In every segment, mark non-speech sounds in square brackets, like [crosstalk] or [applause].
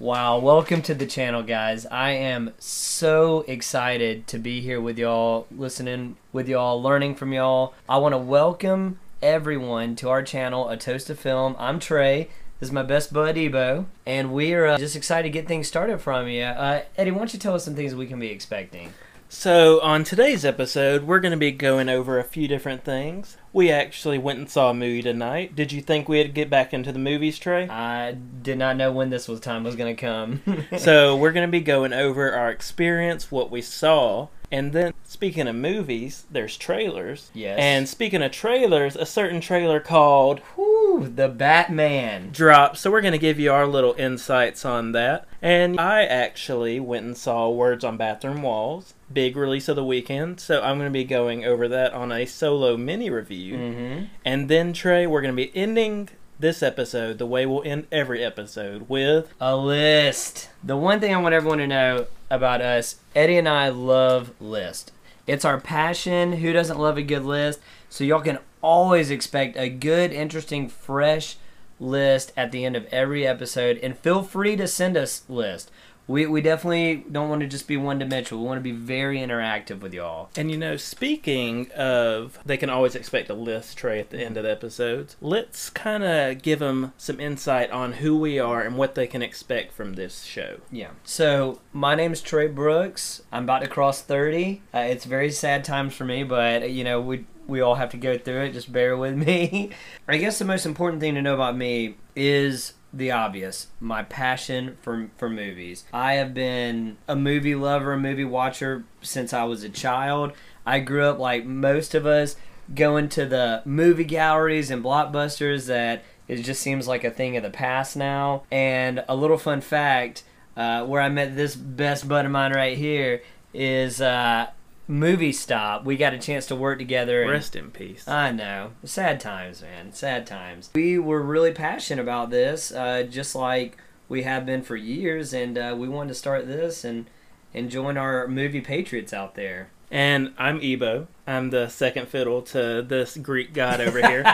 Wow, welcome to the channel, guys. I am so excited to be here with y'all, listening with y'all, learning from y'all. I want to welcome everyone to our channel, A Toast to Film. I'm Trey. This is my best bud, Ebo. And we are uh, just excited to get things started from you. Uh, Eddie, why don't you tell us some things we can be expecting? So, on today's episode, we're going to be going over a few different things. We actually went and saw a movie tonight. Did you think we'd get back into the movies, Trey? I did not know when this was time was going to come. [laughs] so, we're going to be going over our experience, what we saw, and then speaking of movies, there's trailers. Yes. And speaking of trailers, a certain trailer called Whew, The Batman. dropped. So we're going to give you our little insights on that. And I actually went and saw Words on Bathroom Walls, big release of the weekend. So I'm going to be going over that on a solo mini review. Mm-hmm. And then Trey, we're going to be ending this episode the way we'll end every episode with A list. The one thing I want everyone to know about us, Eddie and I love list. It's our passion. Who doesn't love a good list? So y'all can always expect a good, interesting, fresh list at the end of every episode. And feel free to send us list. We, we definitely don't want to just be one dimensional. We want to be very interactive with y'all. And you know, speaking of, they can always expect a list Trey at the end of the episodes. Let's kind of give them some insight on who we are and what they can expect from this show. Yeah. So my name's Trey Brooks. I'm about to cross 30. Uh, it's very sad times for me, but you know we we all have to go through it. Just bear with me. [laughs] I guess the most important thing to know about me is the obvious my passion for for movies. I have been a movie lover a movie watcher since i was a child. I grew up like most of us going to the movie galleries and blockbusters that it just seems like a thing of the past now. And a little fun fact uh, where i met this best bud of mine right here is uh, movie stop we got a chance to work together and- Rest in peace. I know. Sad times, man. Sad times. We were really passionate about this, uh, just like we have been for years, and uh, we wanted to start this and, and join our movie patriots out there. And I'm Ebo. I'm the second fiddle to this Greek god over here.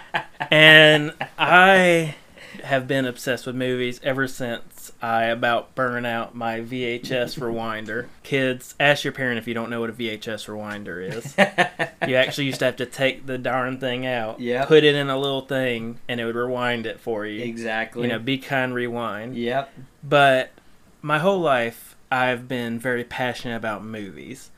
[laughs] and I have been obsessed with movies ever since I about burn out my VHS [laughs] rewinder. Kids, ask your parent if you don't know what a VHS rewinder is. [laughs] you actually used to have to take the darn thing out, Yep. put it in a little thing, and it would rewind it for you. exactly. You know, be kind, rewind. Yep. But my whole life, I've been very passionate about movies.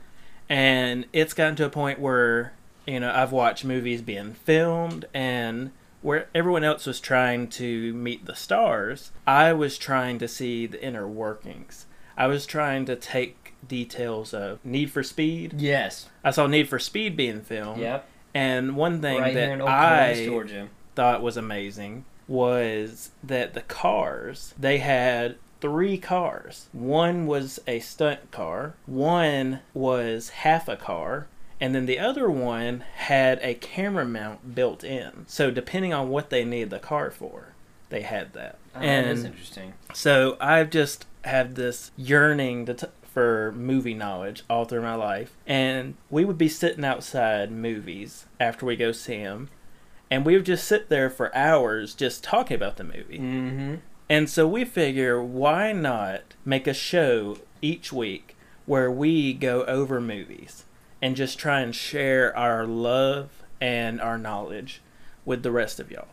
And it's gotten to a point where, you know, I've watched movies being filmed and where everyone else was trying to meet the stars, I was trying to see the inner workings. I was trying to take details of Need for Speed. Yes. I saw Need for Speed being filmed. Yep. And one thing right that Columbus, I thought was amazing was that the cars they had three cars one was a stunt car one was half a car and then the other one had a camera mount built in so depending on what they needed the car for they had that Oh, that is interesting. so I've just had this yearning to t- for movie knowledge all through my life, and we would be sitting outside movies after we go see them, and we would just sit there for hours just talking about the movie. Mm-hmm. And so we figure, why not make a show each week where we go over movies and just try and share our love and our knowledge with the rest of y'all.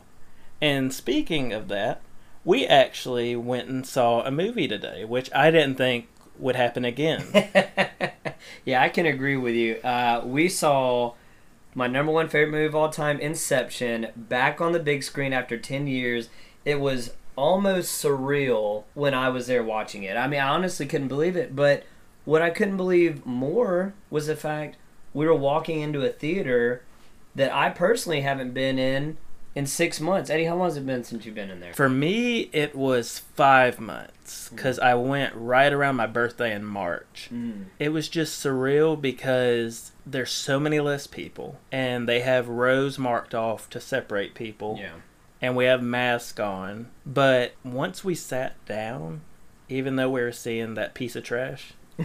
And speaking of that, we actually went and saw a movie today, which I didn't think would happen again. [laughs] yeah, I can agree with you. Uh, we saw my number one favorite movie of all time, Inception, back on the big screen after 10 years. It was almost surreal when I was there watching it. I mean, I honestly couldn't believe it, but what I couldn't believe more was the fact we were walking into a theater that I personally haven't been in in six months. Eddie, how long has it been since you've been in there? For me, it was five months because I went right around my birthday in March. Mm. It was just surreal because there's so many less people and they have rows marked off to separate people Yeah. and we have masks on. But once we sat down, even though we were seeing that piece of trash, [laughs]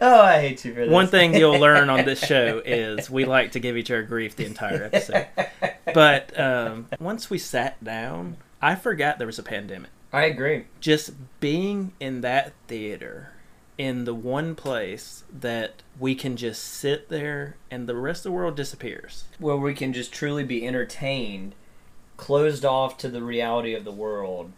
oh, I hate you for this. one thing you'll [laughs] learn on this show is we like to give each other grief the entire episode. But um, once we sat down, I forgot there was a pandemic. I agree. Just being in that theater, in the one place that we can just sit there and the rest of the world disappears. Where we can just truly be entertained, closed off to the reality of the world,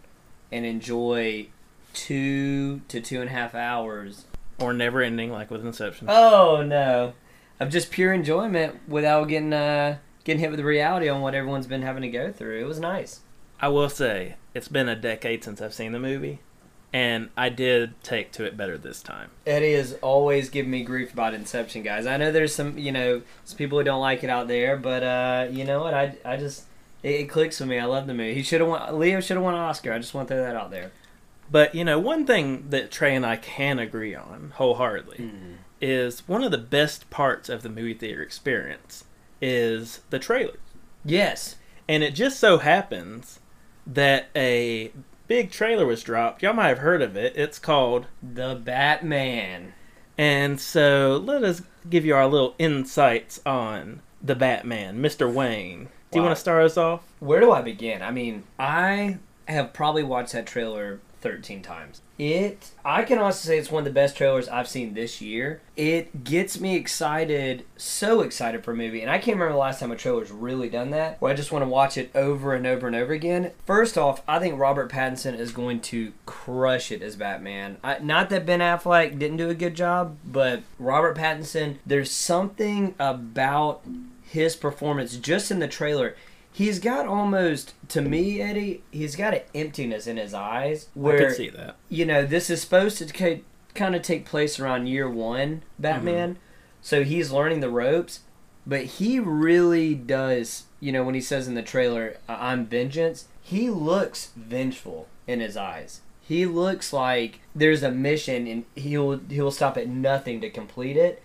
and enjoy two to two and a half hours. Or never ending, like with Inception. Oh no, of just pure enjoyment without getting uh getting hit with the reality on what everyone's been having to go through. It was nice. I will say, it's been a decade since I've seen the movie, and I did take to it better this time. Eddie has always given me grief about Inception, guys. I know there's some, you know, some people who don't like it out there, but uh, you know what? I, I just it, it clicks with me. I love the movie. He should have won. Leo should have won an Oscar. I just want to throw that out there. But, you know, one thing that Trey and I can agree on wholeheartedly hmm. is one of the best parts of the movie theater experience is the trailer. Yes. And it just so happens that a big trailer was dropped. Y'all might have heard of it. It's called The Batman. And so let us give you our little insights on the Batman, Mr. Wayne. Do you want to start us off? Where do I begin? I mean, I have probably watched that trailer 13 times. It, I can honestly say it's one of the best trailers I've seen this year. It gets me excited, so excited for a movie. And I can't remember the last time a trailer's really done that, where I just want to watch it over and over and over again. First off, I think Robert Pattinson is going to crush it as Batman. I, not that Ben Affleck didn't do a good job, but Robert Pattinson, there's something about his performance just in the trailer. He's got almost, to me, Eddie, he's got an emptiness in his eyes I where could see that. you know, this is supposed to ca- kind of take place around year one, Batman. Mm-hmm. So he's learning the ropes, but he really does, you know, when he says in the trailer, I'm vengeance, he looks vengeful in his eyes. He looks like there's a mission and he'll he'll stop at nothing to complete it.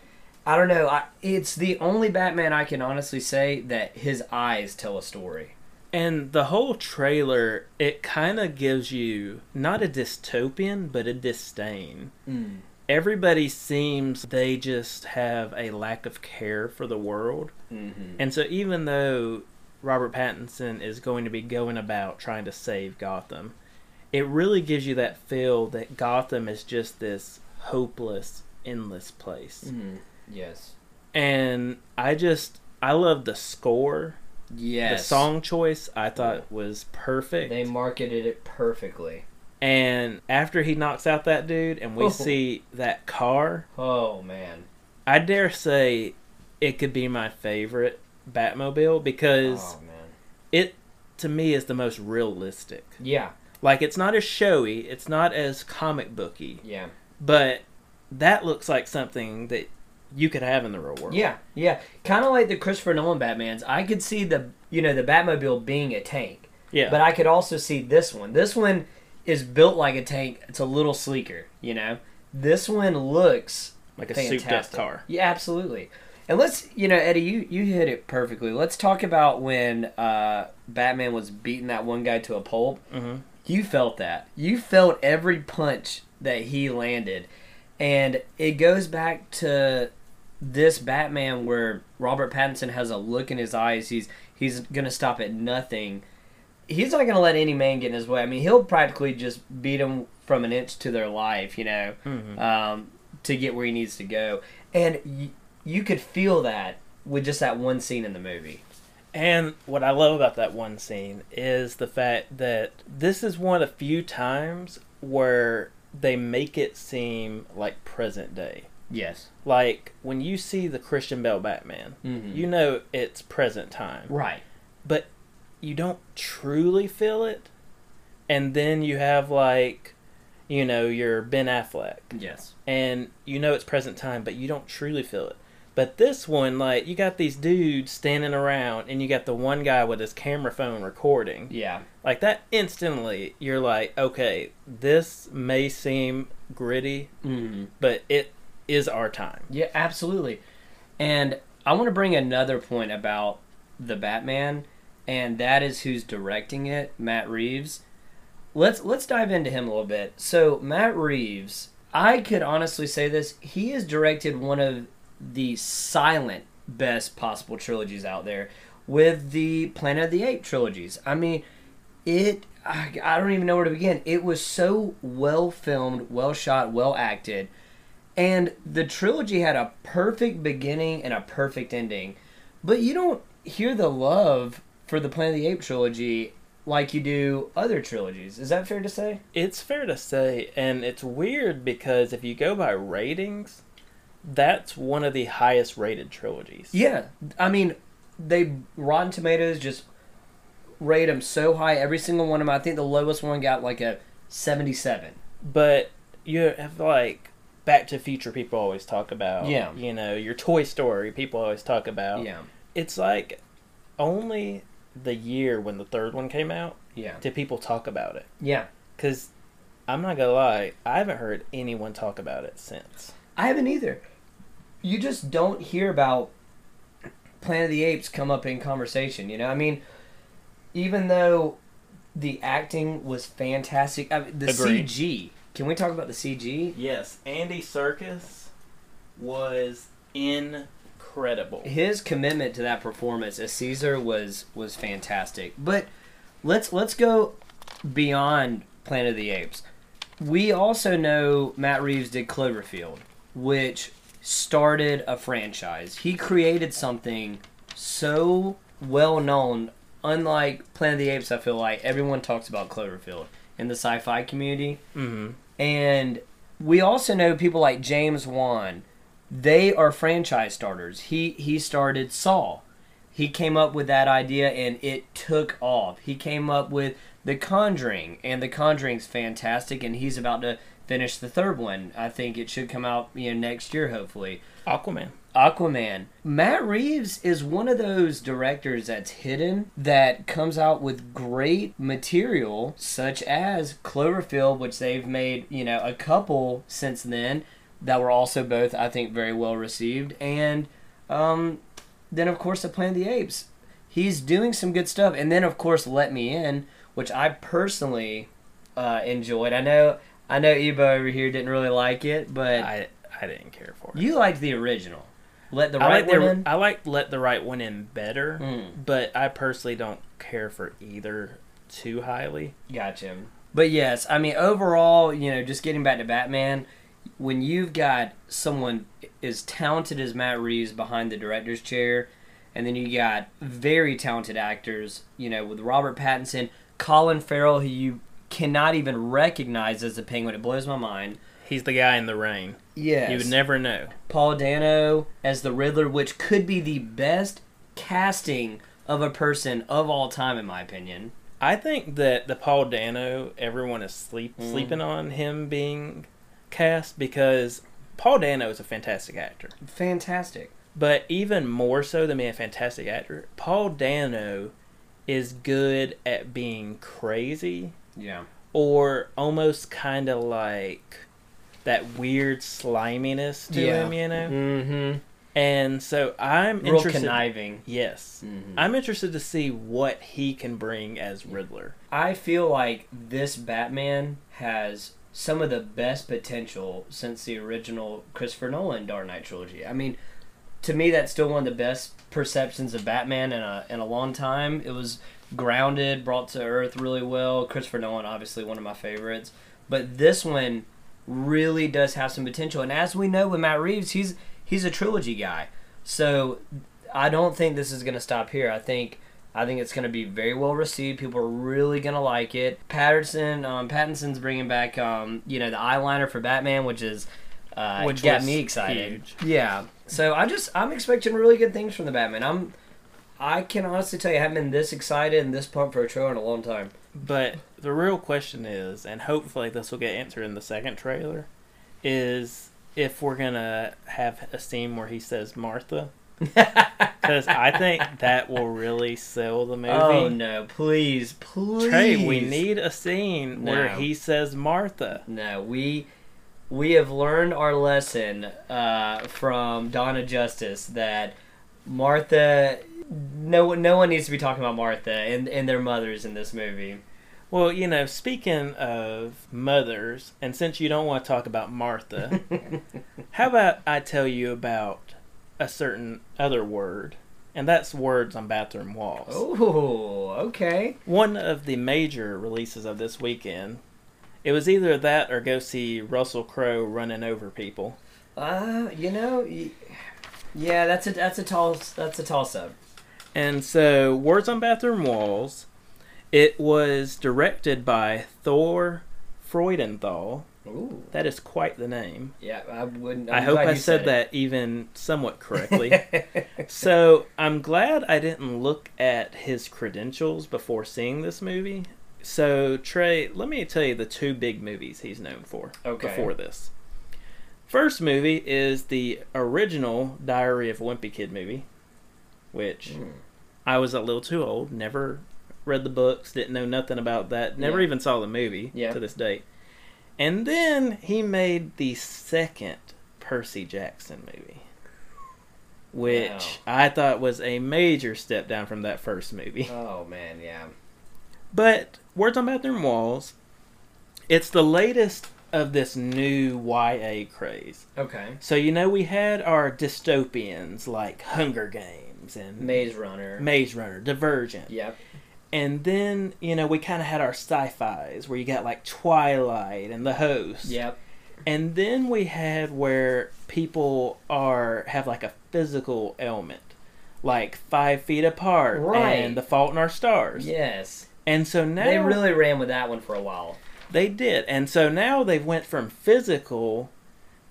I don't know. I, it's the only Batman I can honestly say that his eyes tell a story. And the whole trailer, it kind of gives you not a dystopian, but a disdain. Everybody seems they just have a lack of care for the world. Mm-hmm. And so even though Robert Pattinson is going to be going about trying to save Gotham, it really gives you that feel that Gotham is just this hopeless, endless place. Mm-hmm. Yes. And I just I love the score. Yes. The song choice I thought was perfect. They marketed it perfectly. And after he knocks out that dude and we Oh. see that car, Oh man. I dare say it could be my favorite Batmobile because Oh man. it to me is the most realistic. Yeah. Like it's not as showy, it's not as comic booky, Yeah. but that looks like something that you could have in the real world. Yeah. Yeah. Kind of like the Christopher Nolan Batman's. I could see the you know the Batmobile being a tank, Yeah. but I could also see this one. This one is built like a tank. It's a little sleeker. You know. This one looks like a fantastic. car. Yeah, absolutely. And let's, you know, Eddie, you you hit it perfectly. Let's talk about when uh, Batman was beating that one guy to a pulp. hmm You felt that. You felt every punch that he landed. And it goes back to this Batman where Robert Pattinson has a look in his eyes. He's he's gonna stop at nothing. He's not gonna let any man get in his way. I mean, he'll practically just beat them from an inch to their life, you know, hmm um, to get where he needs to go. And y- you could feel that with just that one scene in the movie. And what I love about that one scene is the fact that this is one of the few times where they make it seem like present day. Yes. Like when you see the Christian Bale Batman, Mm-hmm. you know it's present time, right. but you don't truly feel it. And then you have like, you know, your Ben Affleck, Yes. and you know it's present time, but you don't truly feel it. But this one, like, you got these dudes standing around, and you got the one guy with his camera phone recording. Yeah. Like that, instantly, you're like, okay, this may seem gritty, Mm-hmm. but it is our time. Yeah, absolutely. And I want to bring another point about the Batman, and that is who's directing it, Matt Reeves. Let's let's dive into him a little bit. So Matt Reeves, I could honestly say this, he has directed one of the silent best possible trilogies out there with the Planet of the Apes trilogies. I mean, it I, I don't even know where to begin. It was so well filmed, well shot, well acted, and the trilogy had a perfect beginning and a perfect ending. But you don't hear the love for the Planet of the Apes trilogy like you do other trilogies. Is that fair to say? It's fair to say, and it's weird because if you go by ratings, that's one of the highest rated trilogies. Yeah, I mean, they Rotten Tomatoes just rate them so high. Every single one of them. I think the lowest one got like a seventy-seven. But you have like Back to Future. People always talk about. Yeah. You know your Toy Story. People always talk about. Yeah, It's like only the year when the third one came out yeah, did people talk about it. yeah. Because I'm not gonna lie, I haven't heard anyone talk about it since. I haven't either. You just don't hear about Planet of the Apes come up in conversation. You know, I mean, even though the acting was fantastic, I mean, the Agreed. CG. Can we talk about the CG? Yes, Andy Serkis was incredible. his commitment to that performance as Caesar was was fantastic. But let's let's go beyond Planet of the Apes. We also know Matt Reeves did Cloverfield, which started a franchise. He created something so well known. Unlike Planet of the Apes, I feel like everyone talks about Cloverfield in the sci-fi community. hmm And we also know people like James Wan. They are franchise starters. He he started Saw. He came up with that idea and it took off. He came up with The Conjuring and The Conjuring's fantastic and he's about to finish the third one. I think it should come out, you know, next year hopefully. Aquaman. Aquaman. Matt Reeves is one of those directors that's hidden that comes out with great material, such as Cloverfield, which they've made, you know, a couple since then that were also both, I think, very well received. And um, then, of course, The Planet of the Apes. He's doing some good stuff. And then, of course, Let Me In, which I personally uh, enjoyed. I know. I know Ebo over here didn't really like it, but I I didn't care for it. you liked the original. Let the right like the, one in. I like Let the Right One In better, Mm, but I personally don't care for either too highly. gotcha. But yes, I mean overall, you know, just getting back to Batman, when you've got someone as talented as Matt Reeves behind the director's chair, and then you got very talented actors, you know, with Robert Pattinson, Colin Farrell, who you cannot even recognize as a Penguin. It blows my mind. He's the guy in the rain. Yes. You would never know. Paul Dano as the Riddler, which could be the best casting of a person of all time, in my opinion. I think that the Paul Dano, everyone is sleep Mhm. sleeping on him being cast because Paul Dano is a fantastic actor. Fantastic. But even more so than being a fantastic actor, Paul Dano is good at being crazy Yeah. or almost kind of like that weird sliminess to Yeah. him, you know? Mm-hmm. And so I'm Real interested. conniving. Yes. Mhm. I'm interested to see what he can bring as Riddler. I feel like this Batman has some of the best potential since the original Christopher Nolan Dark Knight trilogy. I mean, to me, that's still one of the best perceptions of Batman in a in a long time. It was grounded, brought to earth really well. Christopher Nolan, obviously one of my favorites, but this one really does have some potential. And as we know with Matt Reeves, he's he's a trilogy guy, so I don't think this is going to stop here. I think I think it's going to be very well received. People are really going to like it. Patterson, um, Pattinson's bringing back, um, you know, the eyeliner for Batman, which is uh, Which got me excited. huge. Yeah. So I just I'm expecting really good things from the Batman. I'm I can honestly tell you I haven't been this excited and this pumped for a trailer in a long time. But the real question is, and hopefully this will get answered in the second trailer, is if we're gonna have a scene where he says Martha, [laughs] because I think that will really sell the movie. Oh no! Please, please. Trey, we need a scene where he says Martha. No, we we have learned our lesson uh, from Dawn of Justice that Martha. No, no one needs to be talking about Martha and, and their mothers in this movie. Well, you know, speaking of mothers, and since you don't want to talk about Martha, [laughs] how about I tell you about a certain other word, and that's Words on Bathroom Walls. Oh, okay. One of the major releases of this weekend. It was either that or go see Russell Crowe running over people. Uh, you know, yeah, that's a that's a tall that's a toss up. And so, Words on Bathroom Walls, it was directed by Thor Freudenthal. Ooh, That is quite the name. yeah, I wouldn't. i I'm hope I you said, that even somewhat [laughs] correctly. [laughs] so, I'm glad I didn't look at his credentials before seeing this movie. So, Trey, let me tell you the two big movies he's known for Okay. before this. First movie is the original Diary of a Wimpy Kid movie, which Mm. I was a little too old, never read the books, didn't know nothing about that, never Yeah. even saw the movie Yeah. to this date. And then he made the second Percy Jackson movie, which I thought was a major step down from that first movie. [laughs] Oh man, yeah. But Words on Bathroom Walls, it's the latest of this new YA craze. Okay. So you know we had our dystopians like Hunger Games and mm-hmm. Maze Runner. Maze Runner, Divergent. Yep. And then, you know, we kind of had our sci-fis where you got like Twilight and The Host. Yep. And then we had where people are have like a physical ailment, like Five Feet Apart Right. and The Fault in Our Stars. Yes. And so now They really ran with that one for a while. they did. And so now they've went from physical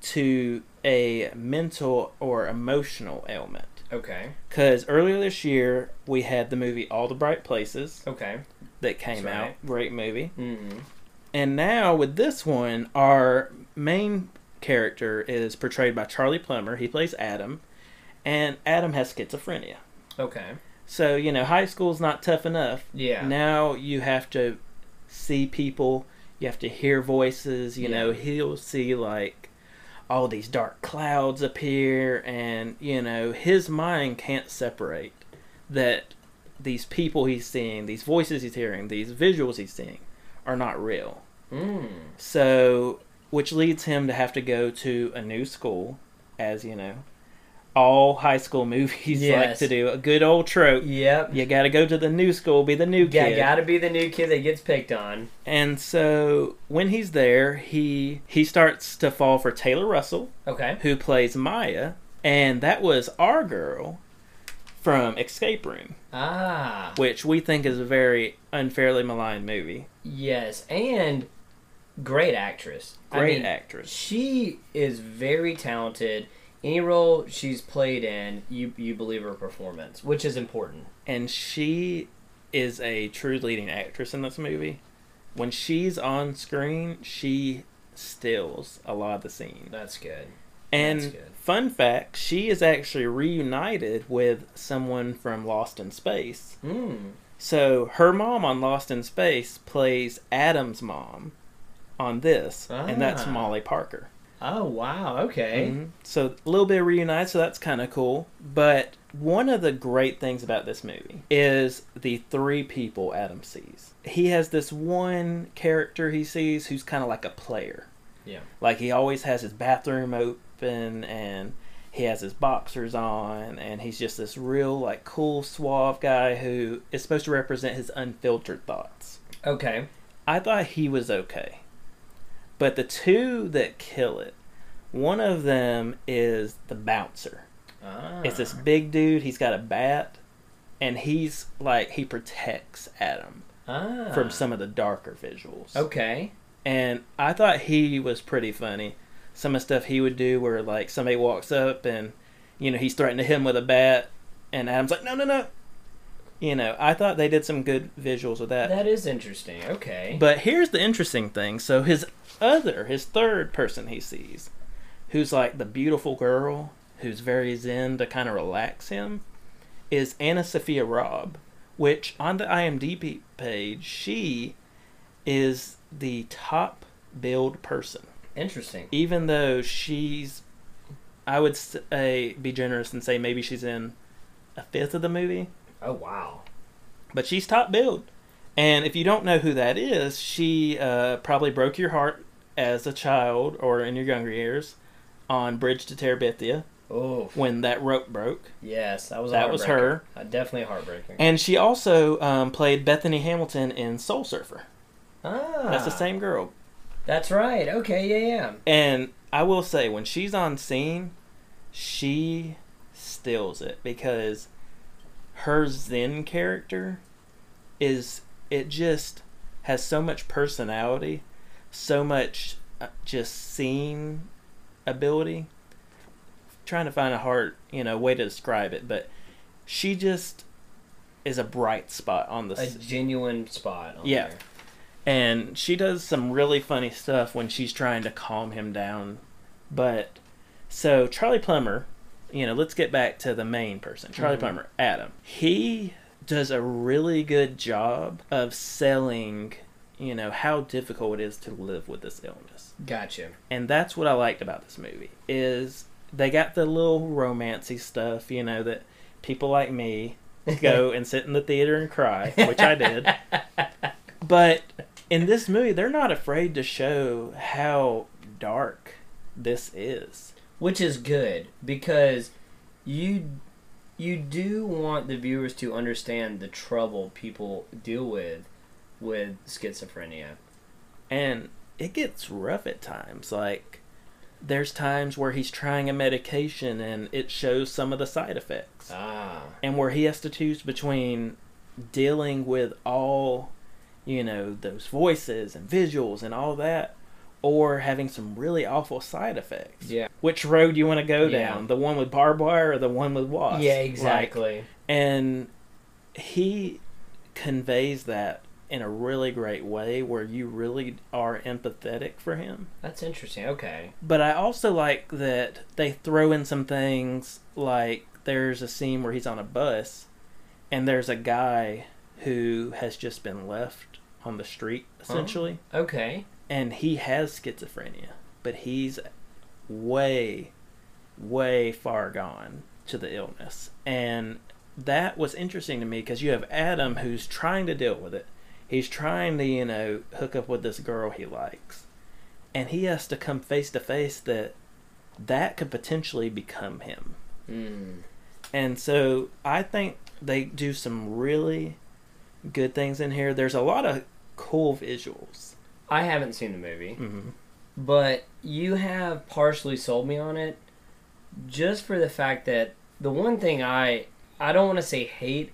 to a mental or emotional ailment. Okay. Because earlier this year we had the movie All the Bright Places Okay. that came That's out, right. great movie. Mm-hmm. And now with this one, our main character is portrayed by Charlie Plummer. He plays Adam, and Adam has schizophrenia. Okay. So you know, high school's not tough enough. Yeah. Now you have to see people. You have to hear voices. You know, he'll see like all these dark clouds appear, and you know, his mind can't separate that these people he's seeing, these voices he's hearing, these visuals he's seeing, are not real. Mm. So, which leads him to have to go to a new school, as you know, all high school movies [laughs] like Yes. to do. A good old trope. Yep. You got to go to the new school, be the new kid. Yeah, gotta be the new kid that gets picked on. And so when he's there, he he starts to fall for Taylor Russell, Okay. who plays Maya, and that was our girl from Escape Room, Ah. which we think is a very unfairly maligned movie. Yes, and great actress. I Great mean, actress. She is very talented. Any role she's played in, you you believe her performance, which is important. and she is a true leading actress in this movie. When she's on screen, she steals a lot of the scene. That's good. And That's good. fun fact, she is actually reunited with someone from Lost in Space. Mm. So her mom on Lost in Space plays Adam's mom on this, and that's Ah. Molly Parker. Oh wow. Okay. Mhm. So a little bit reunited, so that's kind of cool. But one of the great things about this movie is the three people Adam sees. He has this one character he sees who's kind of like a player. Yeah. Like he always has his bathroom open and he has his boxers on and he's just this real like cool suave guy who is supposed to represent his unfiltered thoughts. Okay. I thought he was okay. But the two that kill it, one of them is the bouncer. Ah. It's this big dude, he's got a bat, and he's like, he protects Adam ah. from some of the darker visuals. Okay. And I thought he was pretty funny. Some of the stuff he would do where, like, somebody walks up and, you know, he's threatening to hit him with a bat, and Adam's like, no, no, no. You know, I thought they did some good visuals with that. That is interesting. Okay. But here's the interesting thing. So his other, his third person he sees, who's like the beautiful girl, who's very zen to kind of relax him, is AnnaSophia Robb, which on the IMDb page, she is the top billed person. interesting. Even though she's, I would say, be generous and say maybe she's in a fifth of the movie Oh wow. but she's top billed. And if you don't know who that is, she uh, probably broke your heart as a child or in your younger years on Bridge to Terabithia. Oh, when that rope broke. yes, that was That was her. Uh, definitely heartbreaking. And she also um, played Bethany Hamilton in Soul Surfer. ah, That's the same girl. That's right. Okay, yeah, yeah. And I will say, when she's on scene, she steals it because her Zen character is it just has so much personality, so much uh, just scene ability. trying to find a hard, you know, way to describe it, but she just is a bright spot on the A genuine spot. On Yeah. there. and she does some really funny stuff when she's trying to calm him down. But so Charlie Plummer, you know, let's get back to the main person, Charlie Mhm. Plummer, Adam. He does a really good job of selling, you know, how difficult it is to live with this illness. Gotcha. And that's what I liked about this movie is they got the little romancy stuff, you know, that people like me [laughs] go and sit in the theater and cry, which I did. [laughs] But in this movie, they're not afraid to show how dark this is. Which is good because you you do want the viewers to understand the trouble people deal with with schizophrenia. And it gets rough at times. Like, there's times where he's trying a medication and it shows some of the side effects. Ah. and where he has to choose between dealing with all you know those voices and visuals and all that or having some really awful side effects Yeah. which road you want to go Yeah. down the one with barbed wire or the one with wasps Yeah, Like, exactly. and he conveys that in a really great way where you really are empathetic for him That's interesting. Okay. but I also like that they throw in some things like there's a scene where he's on a bus and there's a guy who has just been left on the street essentially Okay. and he has schizophrenia but he's way way far gone to the illness and that was interesting to me because you have Adam who's trying to deal with it he's trying to you know hook up with this girl he likes and he has to come face to face that that could potentially become him Mm. and so I think they do some really good things in here. There's a lot of cool visuals. I haven't seen the movie, hmm but you have partially sold me on it just for the fact that the one thing I I don't want to say hate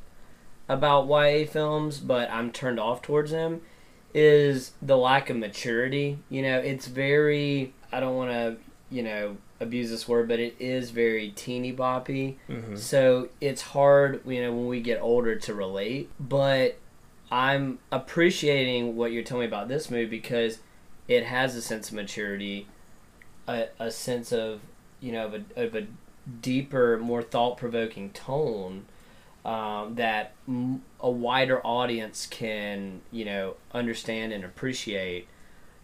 about YA films, but I'm turned off towards them is the lack of maturity. You know, it's very I don't want to, you know, abuse this word, but it is very teeny boppy. hmm So it's hard, you know, when we get older to relate. But I'm appreciating what you're telling me about this movie because it has a sense of maturity, a, a sense of, you know, of a, of a deeper, more thought provoking tone um, that m- a wider audience can, you know, understand and appreciate.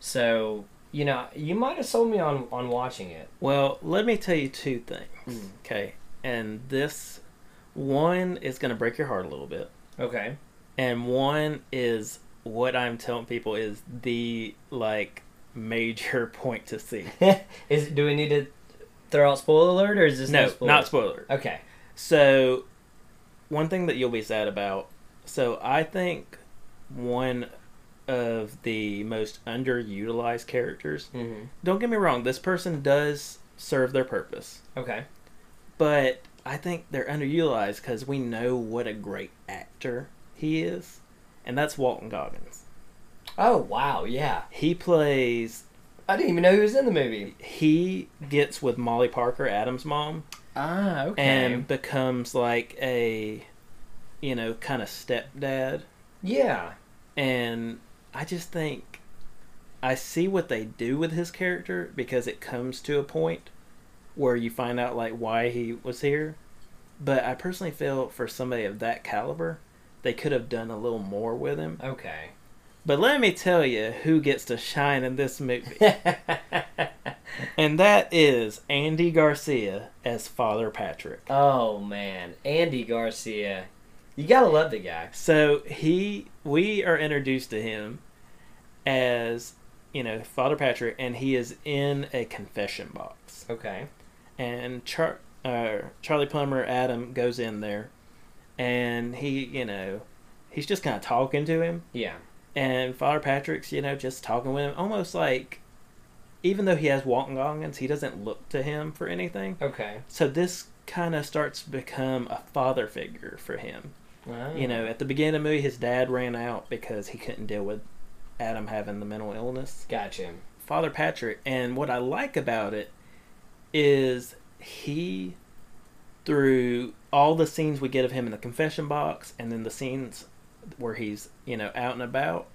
So, you know, you might have sold me on, on watching it. Well, let me tell you two things. Mm. Okay, and this one is going to break your heart a little bit, Okay. and one is what I'm telling people is the like major [laughs] point to see. [laughs] is do we need to throw out spoiler alert or is this no, spoiler? not spoiler. Okay. So, one thing that you'll be sad about. So, I think one of the most underutilized characters. Mm-hmm. Don't get me wrong, this person does serve their purpose, Okay. but I think they're underutilized because we know what a great actor he is, and that's Walton Goggins. Oh wow, yeah. He plays. I didn't even know he was in the movie. He gets with Molly Parker, Adam's mom, Ah, okay. and becomes like a, you know, kind of stepdad. yeah. And I just think I see what they do with his character because it comes to a point where you find out like why he was here. But I personally feel for somebody of that caliber, they could have done a little more with him. Okay. But let me tell you who gets to shine in this movie. [laughs] and that is Andy Garcia as Father Patrick. oh man, Andy Garcia. You gotta love the guy. So he, we are introduced to him as, you know, Father Patrick, and he is in a confession box. Okay. And Char, uh, Charlie Plummer, Adam goes in there, and he, you know, he's just kind of talking to him, Yeah. And Father Patrick's, you know, just talking with him, almost like, even though he has Walton Goggins, he doesn't look to him for anything. Okay. So this kind of starts to become a father figure for him. You know, ah. at the beginning of the movie, his dad ran out because he couldn't deal with Adam having the mental illness. Gotcha. Father Patrick, and what I like about it is he, through all the scenes we get of him in the confession box, and then the scenes where he's you know out and about,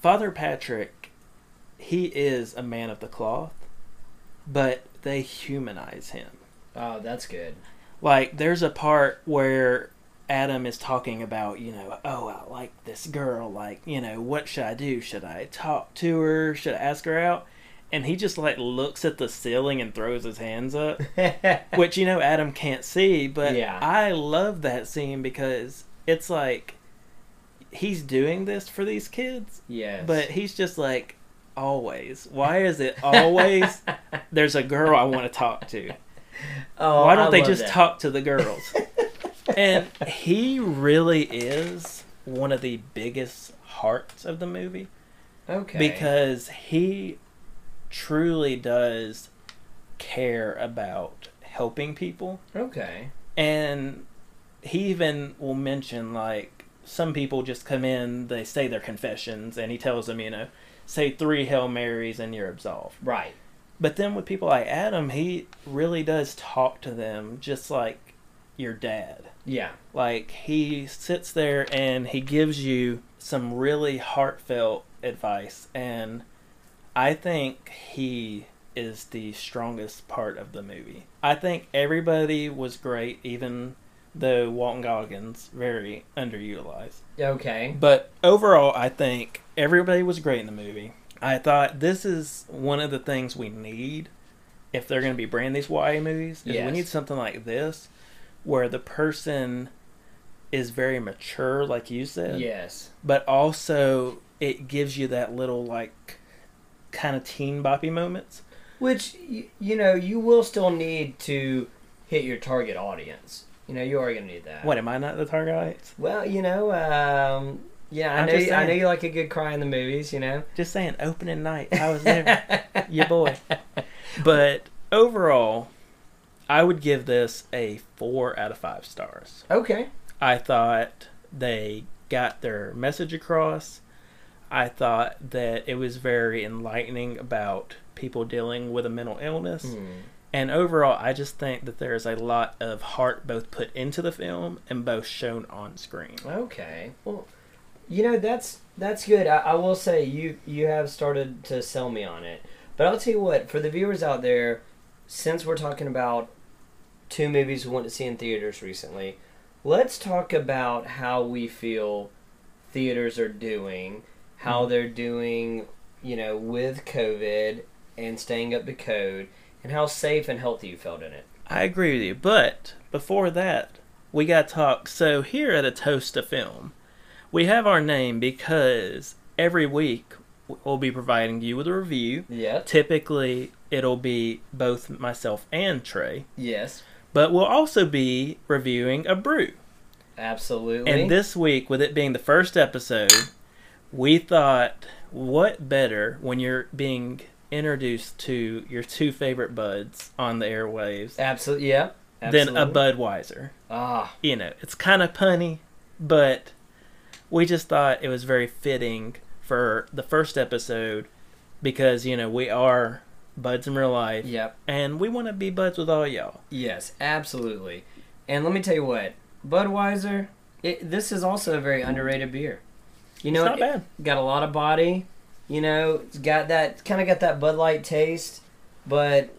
Father Patrick, he is a man of the cloth, but they humanize him. Oh, that's good. Like there's a part where Adam is talking about, you know, oh, I like this girl. Like, you know, what should I do? Should I talk to her? Should I ask her out? And he just like looks at the ceiling and throws his hands up, [laughs] which you know Adam can't see. But Yeah. I love that scene because it's like he's doing this for these kids, yes. but he's just like always. Why is it always? [laughs] There's a girl I want to talk to. [laughs] oh, Why don't they just that. talk to the girls? [laughs] and he really is one of the biggest hearts of the movie Okay. because he truly does care about helping people. Okay. And he even will mention, like, some people just come in, they say their confessions, and he tells them, you know, say three Hail Marys and you're absolved. Right. But then with people like Adam, he really does talk to them just like your dad. Yeah. Like he sits there and he gives you some really heartfelt advice and I think he is the strongest part of the movie. I think everybody was great even though Walton Goggins very underutilized. Okay. But overall, I think everybody was great in the movie. I thought this is one of the things we need if they're going to be branding these YA movies. Is Yes. We need something like this where the person is very mature, like you said, Yes. but also it gives you that little like kind of teen boppy moments. Which you know you will still need to hit your target audience. You know you are gonna need that. What am I not the target audience? Well, you know, um, yeah, I I'm know. just You, I know saying. you like a good cry in the movies. You know. Just saying, opening night, I was there. [laughs] your boy. But overall, I would give this a four out of five stars. Okay. I thought they got their message across. I thought that it was very enlightening about people dealing with a mental illness. Hmm. And overall, I just think that there is a lot of heart both put into the film and both shown on screen. Okay. Well, you know that's that's good. I, I will say you you have started to sell me on it. But I'll tell you what, for the viewers out there, since we're talking about two movies we went to see in theaters recently, let's talk about how we feel theaters are doing, how Mhm. they're doing, you know, with COVID and staying up to code, and how safe and healthy you felt in it. I agree with you, but before that, we got to talk. So, here at A Toast to Film, we have our name because every week we'll be providing you with a review. Yeah. Typically, it'll be both myself and Trey, Yes. but we'll also be reviewing a brew. Absolutely. And this week, with it being the first episode, we thought, what better when you're being introduced to your two favorite buds on the airwaves Absolutely. Yeah. than a Budweiser? Ah. You know, it's kind of punny, but we just thought it was very fitting for the first episode because, you know, we are buds in real life Yep. and we want to be buds with all y'all. Yes, absolutely. And let me tell you what, Budweiser, it, this is also a very underrated beer. You know, it's not it, bad. got a lot of body. You know, it's got that kind of got that Bud Light taste, but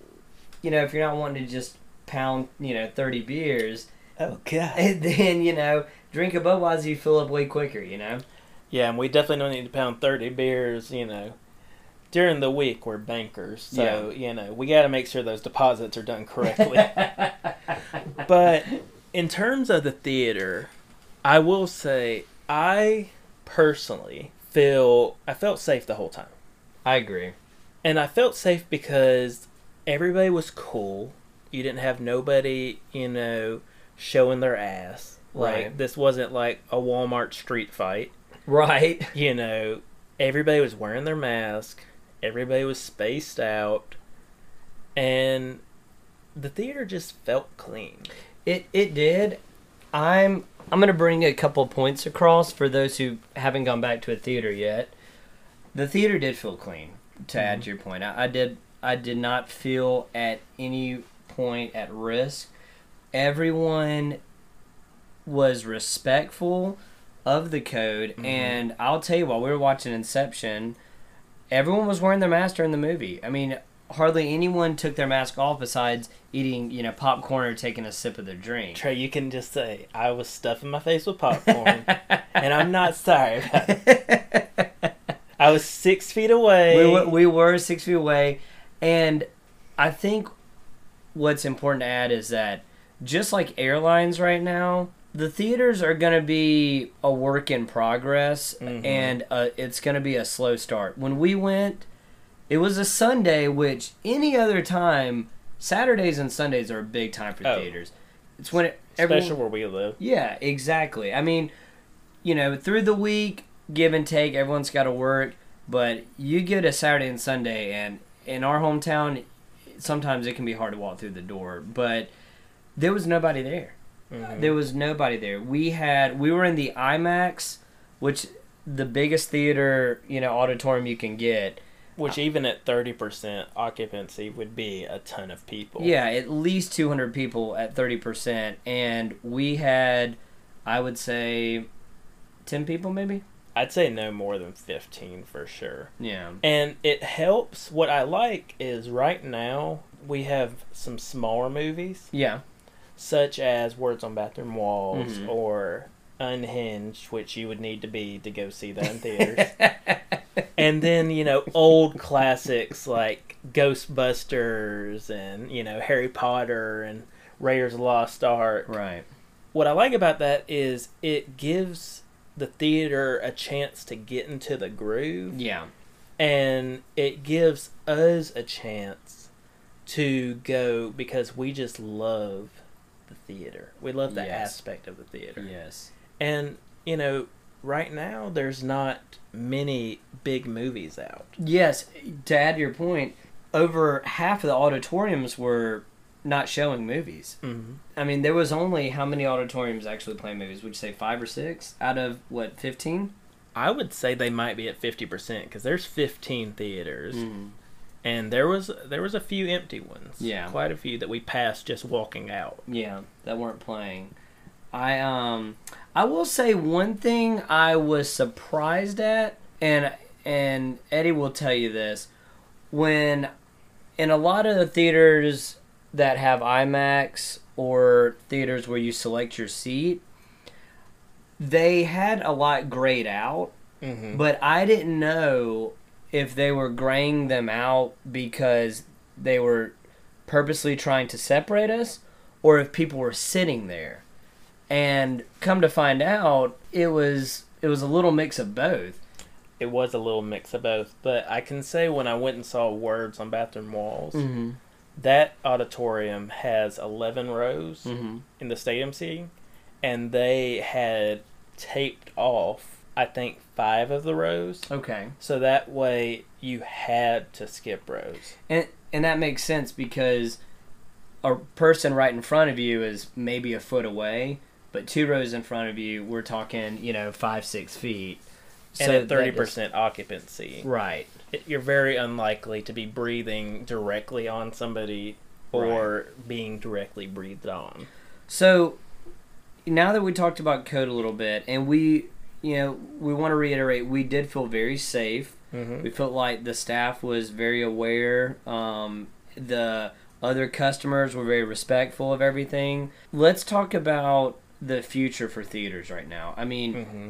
you know, if you're not wanting to just pound, you know, 30 beers, Oh, God. and [laughs] then you know, drink a Budweiser, you fill up way quicker. You know. Yeah, and we definitely don't need to pound 30 beers, you know. During the week, we're bankers, so, you know, we got to make sure those deposits are done correctly. [laughs] but in terms of the theater, I will say I personally feel I felt safe the whole time. I agree. And I felt safe because everybody was cool. You didn't have nobody, you know, showing their ass. Like Right. this wasn't like a Walmart street fight. Right. [laughs] You know, everybody was wearing their mask. Everybody was spaced out, and the theater just felt clean. It it did. I'm I'm gonna bring a couple points across for those who haven't gone back to a theater yet. The theater did feel clean. To add to your point, I, I did I did not feel at any point at risk. Everyone was respectful of the code, Mhm. and I'll tell you, while we were watching Inception, everyone was wearing their mask during the movie. I mean, hardly anyone took their mask off besides eating, you know, popcorn or taking a sip of their drink. Trey, you can just say I was stuffing my face with popcorn, and I'm not sorry. About it. [laughs] I was six feet away. we, were, we were six feet away, and I think what's important to add is that just like airlines right now, the theaters are going to be a work in progress, Mhm. and uh, it's going to be a slow start. When we went, it was a Sunday, which any other time, Saturdays and Sundays are a big time for Oh. theaters. It's when it, especially everyone- where we live. yeah, exactly. I mean, you know, through the week, give and take, everyone's got to work, but you get a Saturday and Sunday, and in our hometown, sometimes it can be hard to walk through the door, but there was nobody there. Mhm. There was nobody there. We had, we were in the IMAX, which the biggest theater, you know, auditorium you can get. Which even at thirty percent occupancy would be a ton of people. Yeah, at least 200 people at 30%, and we had, I would say, 10 people maybe? I'd say no more than fifteen for sure. Yeah. And it helps. What I like is right now we have some smaller movies, Yeah. such as Words on Bathroom Walls Mhm. or Unhinged, which you would need to be to go see that in theaters. [laughs] and then you know old classics like Ghostbusters and you know Harry Potter and Raiders of the Lost Ark. right. What I like about that is it gives the theater a chance to get into the groove Yeah. and it gives us a chance to go because we just love the theater. We love the Yes. aspect of the theater. Yes. And you know, right now there's not many big movies out. Yes. To add to your point, over half of the auditoriums were not showing movies. Mm-hmm. I mean, there was only how many auditoriums actually playing movies? Would you say five or six out of what fifteen? I would say they might be at fifty percent because there's fifteen theaters, Mm. and there was there was a few empty ones. Yeah. quite a few that we passed just walking out. Yeah, that weren't playing. I um I will say one thing I was surprised at and and Eddie will tell you this when in a lot of the theaters that have IMAX or theaters where you select your seat they had a lot grayed out Mm-hmm. but I didn't know if they were graying them out because they were purposely trying to separate us or if people were sitting there. And come to find out, it was it was a little mix of both. It was a little mix of both, but I can say when I went and saw Words on Bathroom Walls, Mm-hmm. that auditorium has eleven rows Mm-hmm. in the stadium seating, and they had taped off I think five of the rows, Okay. so that way you had to skip rows. And and that makes sense because a person right in front of you is maybe a foot away, but two rows in front of you, we're talking, you know, five, six feet. And So at that thirty is- percent occupancy, Right. it, you're very unlikely to be breathing directly on somebody or being directly breathed on. So now that we talked about code a little bit, and we, you know, we want to reiterate, we did feel very safe. Mm-hmm. We felt like the staff was very aware. Um, the other customers were very respectful of everything. Let's talk about the future for theaters right now. I mean, Mm-hmm.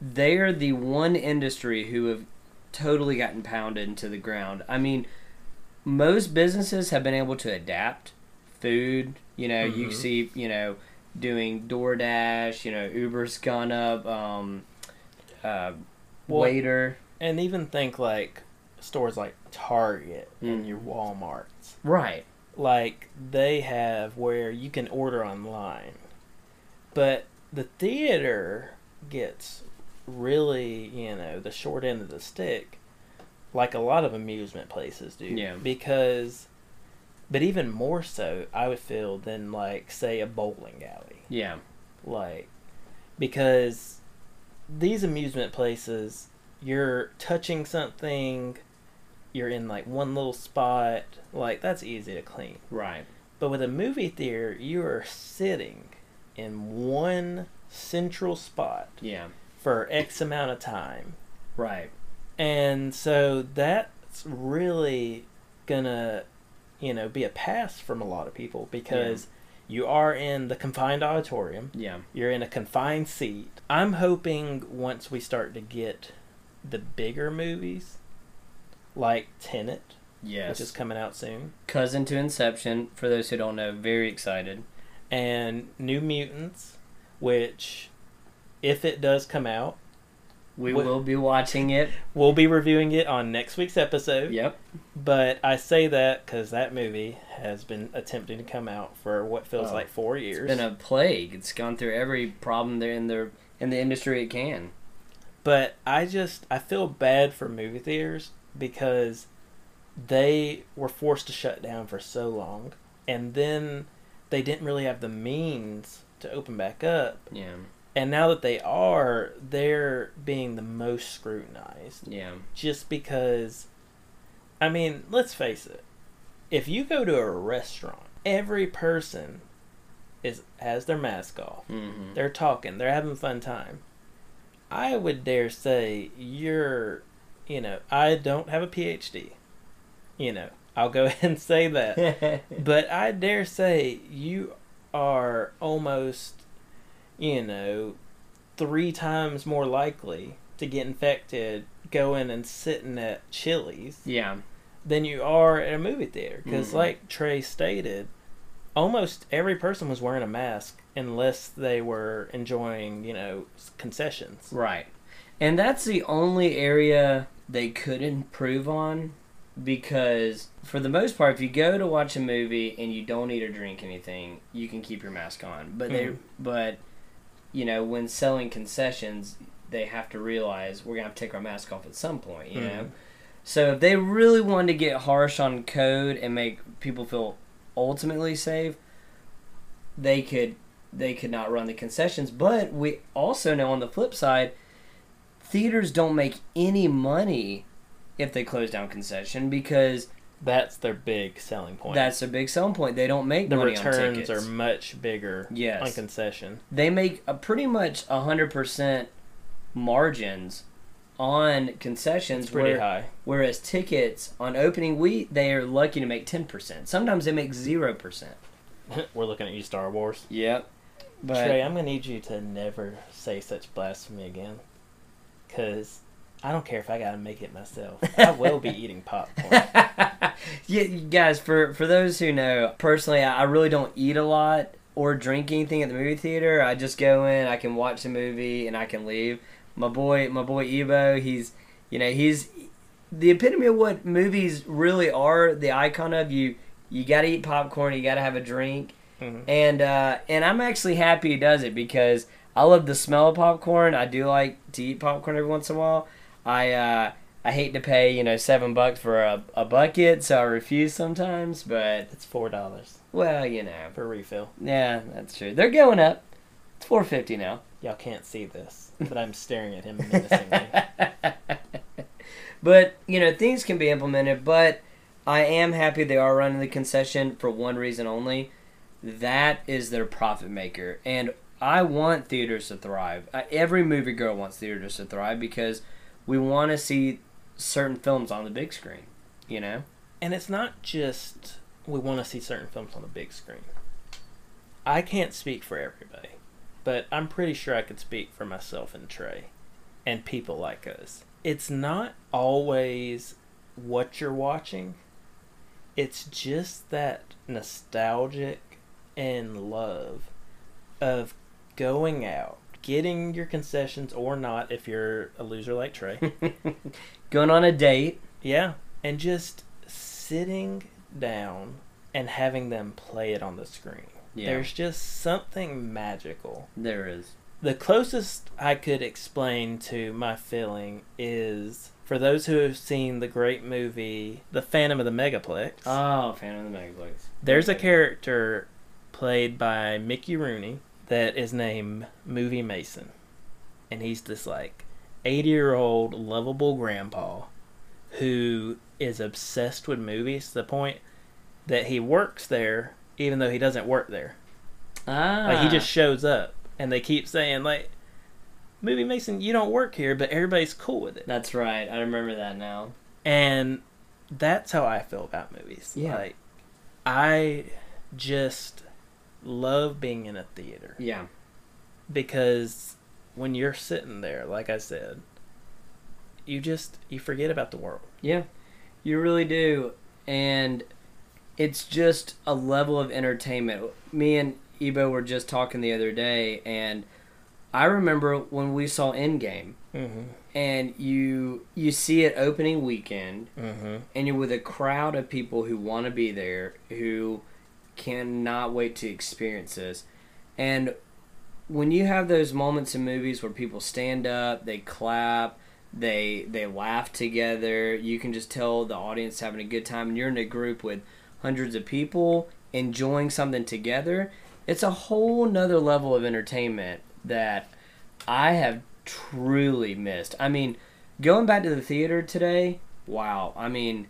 they are the one industry who have totally gotten pounded into the ground. I mean, most businesses have been able to adapt food. You know, you Mhm. see, you know, doing DoorDash. You know, Uber's gone up. Um, uh, Well- waiter. And even think like stores like Target and Mhm. your Walmarts. Right. like they have where you can order online. But the theater gets really, you know, the short end of the stick like a lot of amusement places do. Yeah. Because but even more so, I would feel than like say a bowling alley. Yeah. Like because these amusement places you're touching something you're in like one little spot like that's easy to clean Right. but with a movie theater you are sitting in one central spot Yeah. for x amount of time Right. and so that's really gonna you know be a pass from a lot of people because you are in the confined auditorium Yeah. you're in a confined seat. I'm hoping once we start to get the bigger movies, like Tenet, Yes. which is coming out soon, cousin to Inception. For those who don't know, very excited. And New Mutants, which, if it does come out, We Wh- will be watching it. we'll be reviewing it on next week's episode. Yep. But I say that because that movie has been attempting to come out for what feels Oh, like four years. It's been a plague. It's gone through every problem there in the in the industry it can. But I just I feel bad for movie theaters because they were forced to shut down for so long and then they didn't really have the means to open back up. Yeah. And now that they are, they're being the most scrutinized Yeah. just because I mean, let's face it. If you go to a restaurant, every person is has their mask off. Mm-hmm. They're talking. They're having fun time. I would dare say you're, you know, I don't have a PhD. You know, I'll go [laughs] ahead and say that. [laughs] but I dare say you are almost, you know, three times more likely to get infected going and sitting at Chili's yeah. than you are at a movie theater. Because, Mhm. like Trey stated, almost every person was wearing a mask unless they were enjoying, you know, concessions. Right. And that's the only area they could improve on because for the most part if you go to watch a movie and you don't eat or drink anything, you can keep your mask on. But they Mhm. but you know, when selling concessions, they have to realize we're going to have to take our mask off at some point, you know. Mhm. So if they really wanted to get harsh on code and make people feel ultimately safe, they could they could not run the concessions. But we also know on the flip side, theaters don't make any money if they close down concession because That's their big selling point. that's their big selling point. They don't make the money on returns tickets. are much bigger Yes. on concession. they make a pretty much hundred percent margins on concessions. It's pretty where- high. Whereas tickets on opening week, they are lucky to make ten percent. Sometimes they make zero percent. [laughs] We're looking at you, Star Wars. Yep. But Trey, I'm gonna need you to never say such blasphemy again, cause I don't care if I gotta make it myself. I [laughs] will be eating popcorn. [laughs] yeah, guys, for for those who know, personally, I I really don't eat a lot or drink anything at the movie theater. I just go in, I can watch the movie, and I can leave. My boy, my boy Ebo, he's, you know, he's the epitome of what movies really are. The icon of you. You got to eat popcorn. You got to have a drink. Mhm. and uh, and I'm actually happy he does it because I love the smell of popcorn. I do like to eat popcorn every once in a while. I uh, I hate to pay you know seven bucks for a, a bucket, so I refuse sometimes. But It's four dollars well, you know, for refill. yeah, that's true. They're going up. It's four fifty now. Y'all can't see this, but I'm staring at him menacingly. [laughs] but you know things can be implemented. But I am happy they are running the concession for one reason only. That is their profit maker, and I want theaters to thrive. Every movie girl wants theaters to thrive because we want to see certain films on the big screen. You know. And it's not just we want to see certain films on the big screen. I can't speak for everybody, but I'm pretty sure I could speak for myself and Trey and people like us. It's not always what you're watching, it's just that nostalgic and love of going out, getting your concessions or not if you're a loser like Trey. [laughs] [laughs] Going on a date. Yeah, and just sitting down and having them play it on the screen. Yeah. There's just something magical. There is. The closest I could explain to my feeling is for those who have seen the great movie The Phantom of the Megaplex. Oh, Phantom of the Megaplex. There's a character played by Mickey Rooney that is named Movie Mason. And he's this like 80 year old lovable grandpa who is obsessed with movies to the point that he works there even though he doesn't work there. Ah. Like he just shows up and they keep saying like Movie Mason, you don't work here, but everybody's cool with it. That's right. I remember that now. And that's how I feel about movies. Yeah. Like I just love being in a theater Yeah. because when you're sitting there, like I said, you just you forget about the world. Yeah. You really do. And it's just a level of entertainment. Me and Ebo were just talking the other day and I remember when we saw Endgame Mm-hmm. and you you see it opening weekend Mm-hmm. and you're with a crowd of people who want to be there who cannot wait to experience this. And when you have those moments in movies where people stand up they clap they they laugh together you can just tell the audience having a good time and you're in a group with hundreds of people enjoying something together it's a whole nother level of entertainment that i have truly missed. I mean going back to the theater today wow. I mean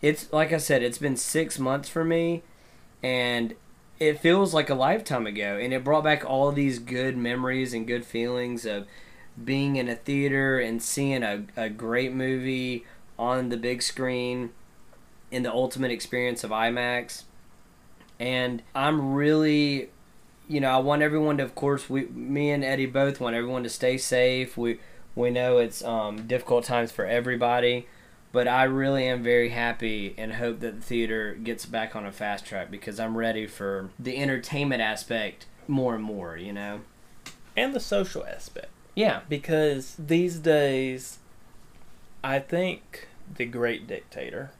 it's like i said it's been six months for me and it feels like a lifetime ago and it brought back all these good memories and good feelings of being in a theater and seeing a, a great movie on the big screen in the ultimate experience of imax. And i'm really you know i want everyone to of course we me and eddie both want everyone to stay safe. We we know it's um, difficult times for everybody but I really am very happy and hope that the theater gets back on a fast track because I'm ready for the entertainment aspect more and more, you know? And the social aspect. Yeah. Because these days I think The Great Dictator,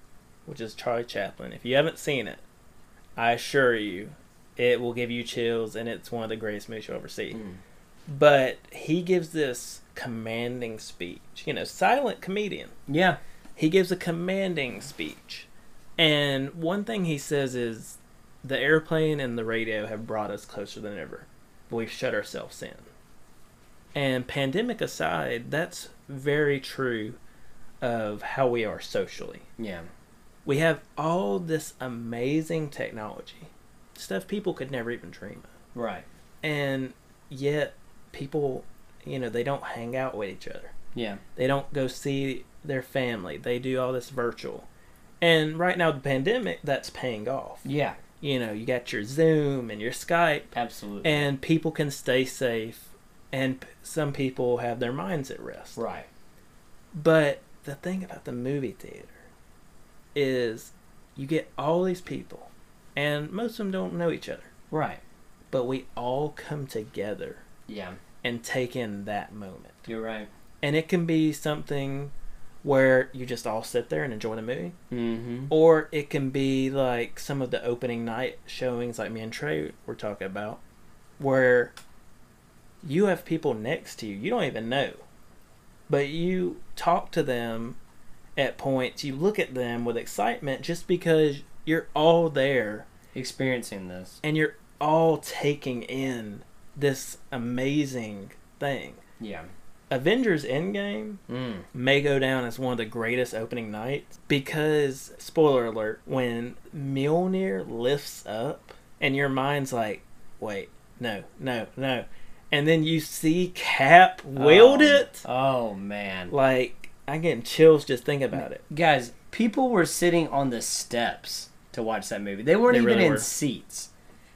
which is Charlie Chaplin, if you haven't seen it, I assure you it will give you chills and it's one of the greatest movies you'll ever see. Mm. But he gives this commanding speech. You know, silent comedian. Yeah. He gives a commanding speech. And one thing he says is the airplane and the radio have brought us closer than ever, but we've shut ourselves in. And pandemic aside, that's very true of how we are socially. Yeah. We have all this amazing technology, stuff people could never even dream of. Right. And yet, people, you know, they don't hang out with each other. Yeah. They don't go see their family. They do all this virtual. And right now, the pandemic, that's paying off. Yeah. You know, you got your Zoom and your Skype, Absolutely. and people can stay safe, and p- some people have their minds at rest. right. But the thing about the movie theater is you get all these people, and most of them don't know each other, Right. but we all come together Yeah. and take in that moment. You're right. And it can be something where you just all sit there and enjoy the movie. Mm-hmm. Or it can be like some of the opening night showings, like me and Trey were talking about, where you have people next to you you don't even know, but you talk to them at points. You look at them with excitement just because you're all there Experiencing this. and you're all taking in this amazing thing. Yeah. Avengers Endgame Mm. may go down as one of the greatest opening nights because spoiler alert when Mjolnir lifts up and your mind's like wait no no no and then you see Cap wield oh. it Oh man. like I'm getting chills just thinking about it Guys, people were sitting on the steps to watch that movie. They weren't They even really in were. seats.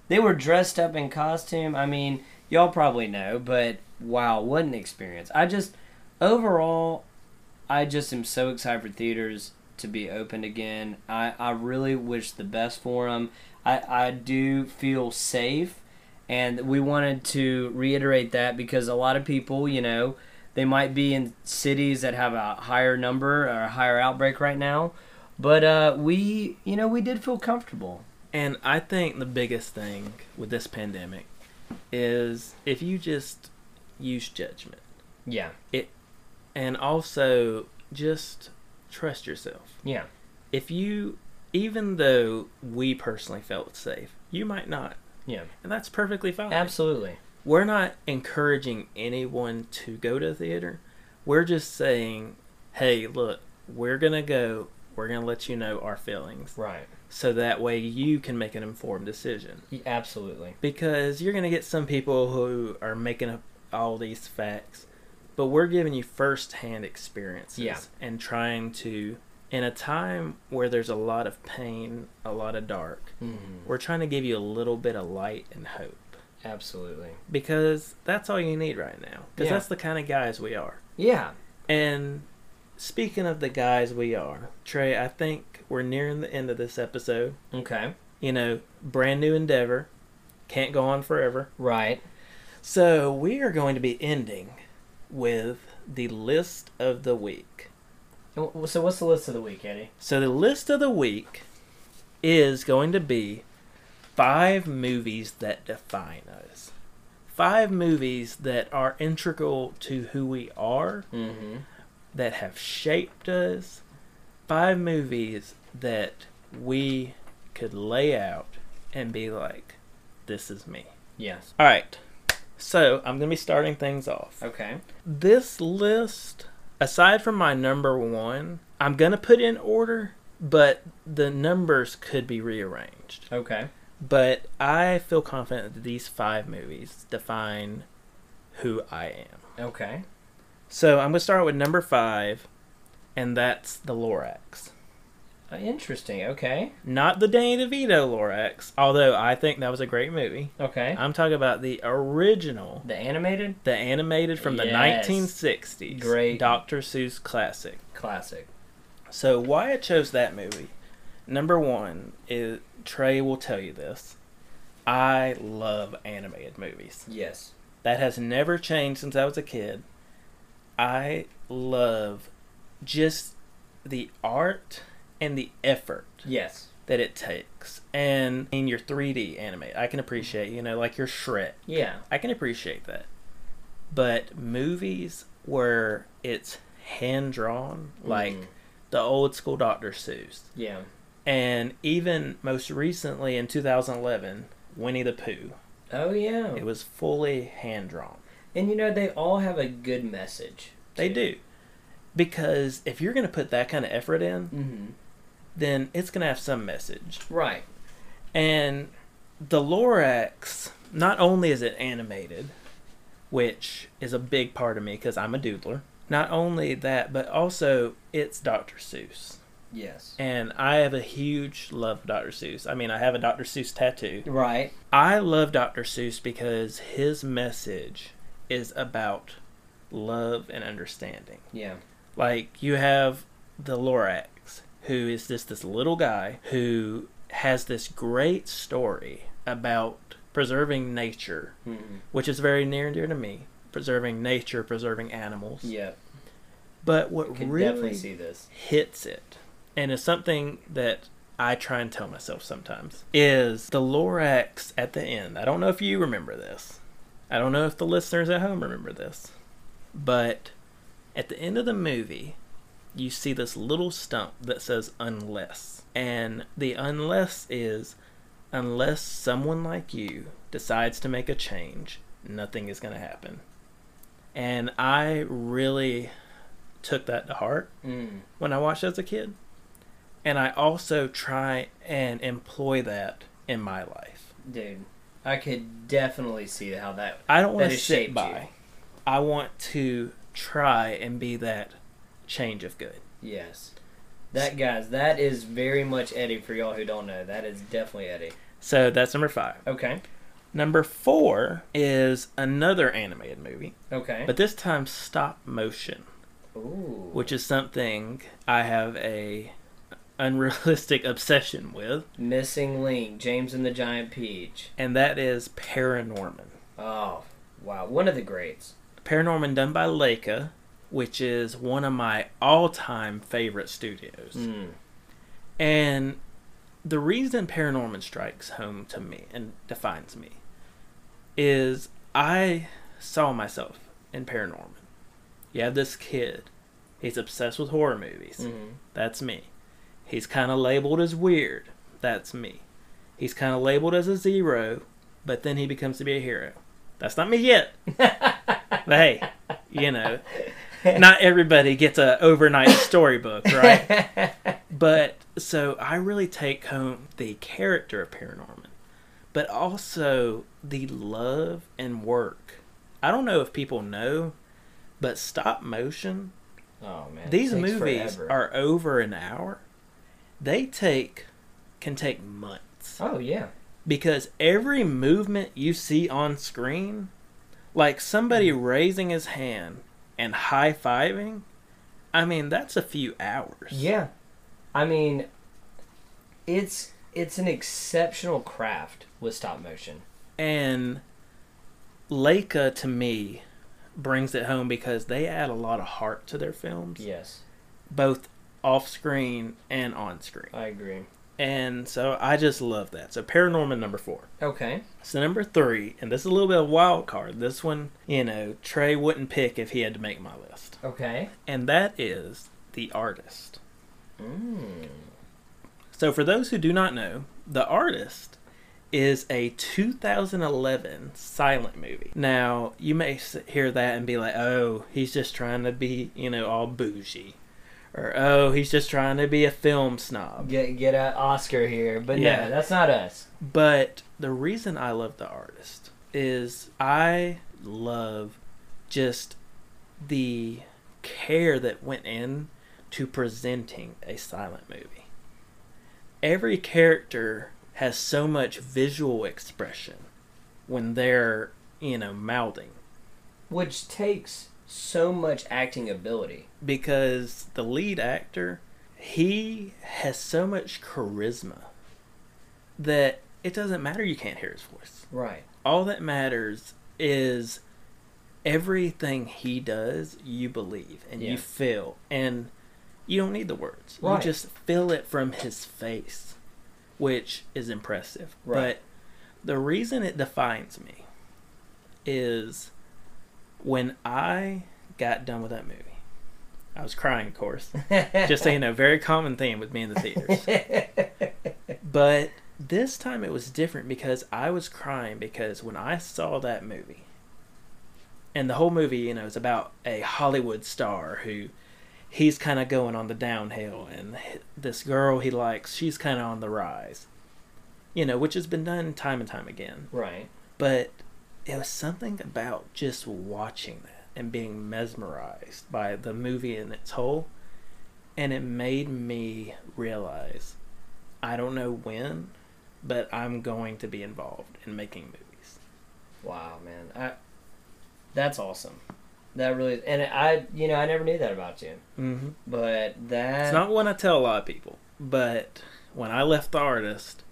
They were dressed up in costume. I mean, y'all probably know, but wow, what an experience. I just overall I just am so excited for theaters to be opened again. I, I really wish the best for them. I, I do feel safe, and we wanted to reiterate that because a lot of people, you know, they might be in cities that have a higher number or a higher outbreak right now, but uh, we, you know, we did feel comfortable. And I think the biggest thing with this pandemic is if you just use judgment Yeah. It and also just trust yourself. Yeah. If you, even though we personally felt safe, you might not. Yeah. And that's perfectly fine. Absolutely. We're not encouraging anyone to go to the theater. We're just saying, hey, look, we're going to go. We're going to let you know our feelings. Right. So that way you can make an informed decision. Absolutely. Because you're going to get some people who are making up all these facts, but we're giving you first-hand experiences Yeah. and trying to in a time where there's a lot of pain, a lot of dark. Mm-hmm. We're trying to give you a little bit of light and hope Absolutely. because that's all you need right now. Because Yeah. that's the kind of guys we are. Yeah. And speaking of the guys we are, Trey, I think we're nearing the end of this episode. Okay. You know, brand new endeavor, can't go on forever. Right. So we are going to be ending with the list of the week. So what's the list of the week, Eddie? So the list of the week is going to be five movies that define us. Five movies that are integral to who we are, Mm-hmm. that have shaped us. Five movies that we could lay out and be like, this is me. Yes. All right. So I'm going to be starting things off. Okay. This list, aside from my number one, I'm going to put in order, but the numbers could be rearranged. Okay. But I feel confident that these five movies define who I am. Okay. So I'm going to start with number five, and that's the Lorax. Uh, interesting. Okay. Not the Danny DeVito Lorax, although I think that was a great movie. Okay. I'm talking about the original, The animated the animated from the Yes. 1960s. Great. Dr. Seuss classic. classic. So why I chose that movie? Number one is Trey will tell you this. I love animated movies. Yes. That has never changed since I was a kid. I love just the art and the effort Yes. that it takes. And in your 3D animate, I can appreciate, you know, like your Shrek. Yeah. I can appreciate that. But movies where it's hand drawn, like Mhm. the old school Dr. Seuss, Yeah. and even most recently in 2011, Winnie the Pooh, Oh yeah. it was fully hand drawn. And you know they all have a good message. They do. Because if you're going to put that kind of effort in, Mm-hmm. then it's going to have some message. Right. And the Lorax, not only is it animated, which is a big part of me because I'm a doodler, not only that, but also it's Dr. Seuss. Yes. And I have a huge love for Dr. Seuss. I mean, I have a Dr. Seuss tattoo. Right. I love Dr. Seuss because his message is about love and understanding. Yeah. Like you have the Lorax, who is just this little guy who has this great story about preserving nature, Mm-hmm. which is very near and dear to me. Preserving nature, preserving animals. Yeah. But what Can really definitely see this. hits it, and is something that I try and tell myself sometimes, is the Lorax at the end. I don't know if you remember this. I don't know if the listeners at home remember this. But at the end of the movie, you see this little stump that says unless. And the unless is unless someone like you decides to make a change, nothing is going to happen. And I really took that to heart Mm. when I watched as a kid. And I also try and employ that in my life. Dude, I could definitely see how that. I don't want to sit by. you. I want to try and be that change of good. Yes. That guys, that is very much Eddie for y'all who don't know. That is definitely Eddie. So that's number five. Okay. Number four is another animated movie, Okay. but this time stop motion, Ooh. which is something I have a unrealistic [laughs] obsession with, Missing Link, James and the Giant Peach. and that is Paranorman. Oh, wow. One of the greats. Paranorman done by Laika, which is one of my all-time favorite studios. Mm. And the reason Paranorman strikes home to me and defines me is I saw myself in Paranorman. You have this kid. He's obsessed with horror movies. Mm-hmm. That's me. He's kind of labeled as weird. That's me. He's kind of labeled as a zero, but then he becomes to be a hero. That's not me yet. but hey, you know, not everybody gets a overnight storybook, right? [laughs] But so I really take home the character of Paranorman, but also the love and work. I don't know if people know, but stop motion oh man. These movies forever. are over an hour. They take can take months Oh yeah. Because every movement you see on screen, like somebody mm. raising his hand and high fiving, I mean that's a few hours. Yeah, I mean, it's it's an exceptional craft with stop motion. And Laika to me brings it home because they add a lot of heart to their films, Yes, both off screen and on screen. I agree. And so I just love that. So Paranorman number four. Okay. So number three, and this is a little bit of a wild card. This one, you know, Trey wouldn't pick if he had to make my list. Okay. And that is The Artist. Mm. So for those who do not know, The Artist is a 2011 silent movie. Now, you may hear that and be like, oh, he's just trying to be, you know, all bougie. Or, oh, he's just trying to be a film snob. Get get a Oscar here, but Yeah. no, that's not us. But the reason I love the artist is I love just the care that went in to presenting a silent movie. Every character has so much visual expression when they're, you know, mouthing Which takes so much acting ability. because the lead actor he has so much charisma that it doesn't matter you can't hear his voice Right. all that matters is everything he does you believe and Yeah. you feel and you don't need the words Right. you just feel it from his face which is impressive Right. but the reason it defines me is when i got done with that movie i was crying of course [laughs] just so you know very common theme with me in the theaters [laughs] but this time it was different because I was crying because when I saw that movie, and the whole movie, you know, is about a Hollywood star who he's kind of going on the downhill, and this girl he likes, she's kind of on the rise, you know, which has been done time and time again. right. But it was something about just watching that and being mesmerized by the movie in its whole. And it made me realize I don't know when, but I'm going to be involved in making movies. Wow, man. I that's awesome. That really and I you know, I never knew that about you. Mm-hmm. But that It's not one I tell a lot of people, but when I left the artist,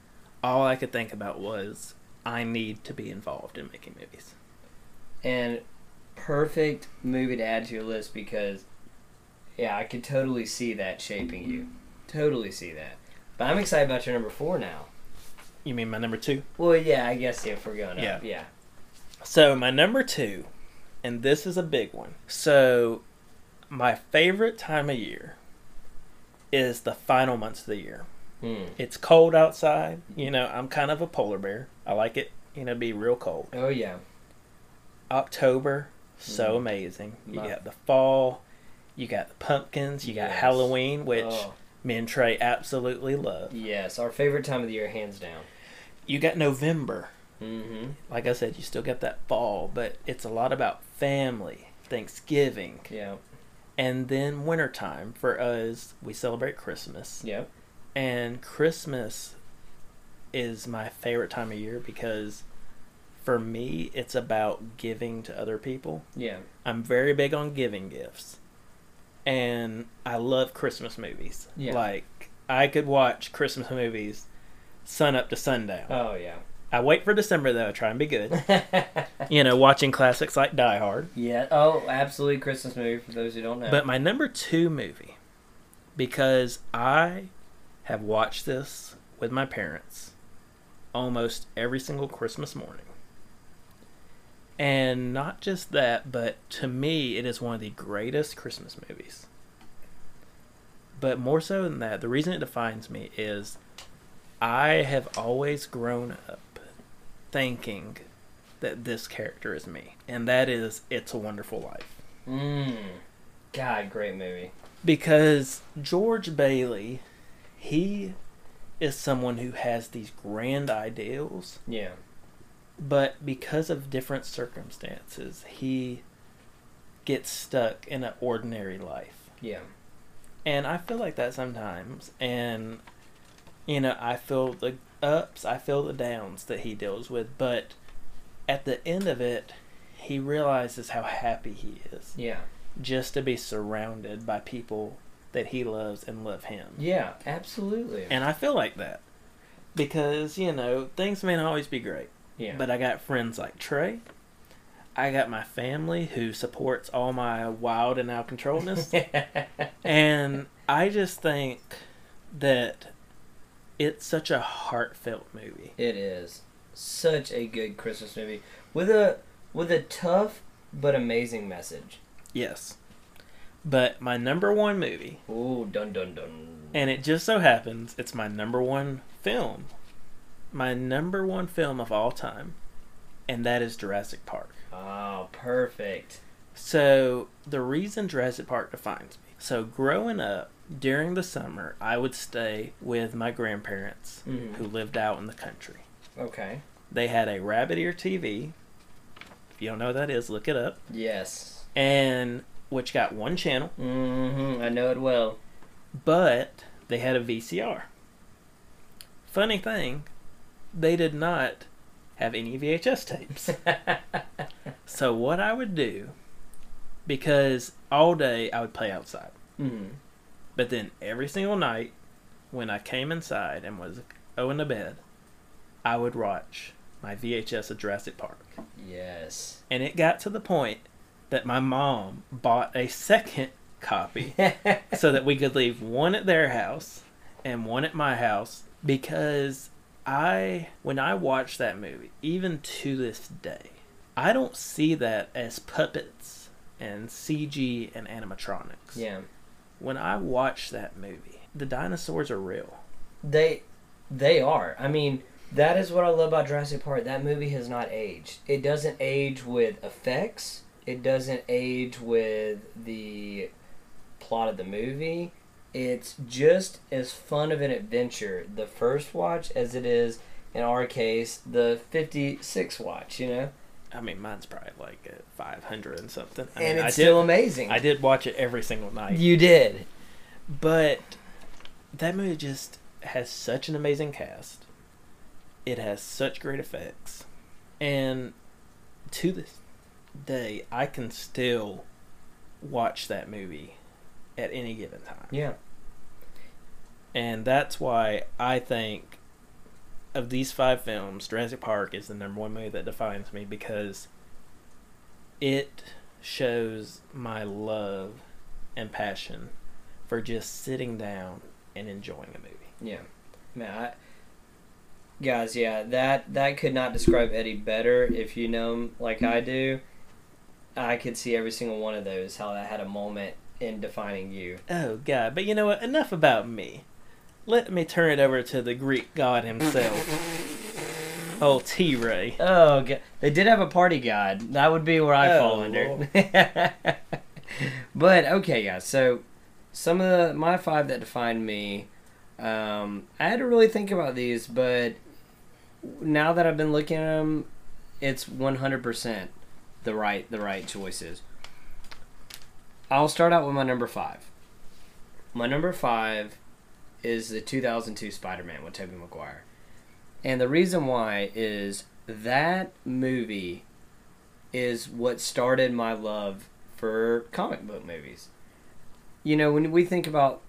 all I could think about was I need to be involved in making movies. and perfect movie to add to your list because yeah, I could totally see that shaping you. Totally see that. But I'm excited about your number four now. You mean my number two? Well, yeah, I guess if we're going Yeah. up, yeah. So my number two, and this is a big one. So my favorite time of year is the final months of the year. Hmm. It's cold outside. You know, I'm kind of a polar bear. I like it, you know, be real cold. Oh yeah. October, so Mhm. amazing. You got the fall, you got the pumpkins, you got Yes. Halloween, which Oh, me and Trey absolutely love. yes, our favorite time of the year, hands down. You got November. Mm-hmm. Like I said, you still got that fall, but it's a lot about family, Thanksgiving, Yeah. and then wintertime. For us, we celebrate Christmas. Yep. And Christmas is my favorite time of year because for me, it's about giving to other people. Yeah. I'm very big on giving gifts. And I love Christmas movies. Yeah. Like, I could watch Christmas movies sun up to sundown. Oh yeah. I wait for December, though, try and be good. [laughs] you know, watching classics like Die Hard. yeah. Oh, absolutely Christmas movie for those who don't know. But my number two movie, because I have watched this with my parents almost every single Christmas morning. And not just that, but to me, it is one of the greatest Christmas movies. But more so than that, the reason it defines me is I have always grown up thinking that this character is me, and that is It's a Wonderful Life. Mm. God, great movie. Because George Bailey, he is someone who has these grand ideals, Yeah. but because of different circumstances, he gets stuck in an ordinary life. Yeah. And I feel like that sometimes. And, you know, I feel the ups, I feel the downs that he deals with. But at the end of it, he realizes how happy he is Yeah. just to be surrounded by people that he loves and love him. Yeah, absolutely. And I feel like that. Because, you know, things may not always be great. yeah. But I got friends like Trey. I got my family who supports all my wild and out controlness. [laughs] and I just think that it's such a heartfelt movie. it is such a good Christmas movie with a with a tough but amazing message. Yes. But my number one movie, Ooh, dun dun dun. and it just so happens it's my number one film. My number one film of all time, and that is Jurassic Park. oh, perfect. So the reason Jurassic Park defines me. So growing up during the summer, I would stay with my grandparents Mhm. who lived out in the country. Okay. They had a rabbit ear TV. If you don't know what that is, look it up. Yes. And which got one channel, Mm-hmm. I know it well. but they had a VCR. Funny thing, they did not have any VHS tapes. [laughs] so what I would do, because all day I would play outside. mm-hmm. But then every single night, when I came inside and was going to bed, I would watch my VHS of Jurassic Park. Yes. And it got to the point that my mom bought a second copy [laughs] so that we could leave one at their house and one at my house because I, when I watch that movie, even to this day, I don't see that as puppets and CG and animatronics yeah. when I watch that movie, the dinosaurs are real. They they are. I mean, that is what I love about Jurassic Park. That movie has not aged. It doesn't age with effects. It doesn't age with the plot of the movie. It's just as fun of an adventure the first watch as it is in our case the 56 watch, you know? I mean, mine's probably like at 500 and something. I and mean, it's I still did, amazing. I did watch it every single night. You did. But that movie just has such an amazing cast. It has such great effects. And to this day, I can still watch that movie at any given time. Yeah. And that's why I think of these five films, Jurassic Park is the number one movie that defines me because it shows my love and passion for just sitting down and enjoying a movie. Yeah, man. I, guys, yeah, that that could not describe Eddie better. If you know him like I mm-hmm. do, I could see every single one of those. How that had a moment in defining you. Oh god, but you know what? Enough about me. Let me turn it over to the Greek god himself. oh T Ray. Oh, God. they did have a party god. That would be where I Oh, fall under. [laughs] but okay, guys. So some of the my five that defined me. Um, I had to really think about these, but now that I've been looking at them, it's one hundred percent the right the right choices. I'll start out with my number five. My number five is the 2002 Spider-Man with Tobey Maguire, and the reason why is that movie is what started my love for comic book movies. You know, when we think about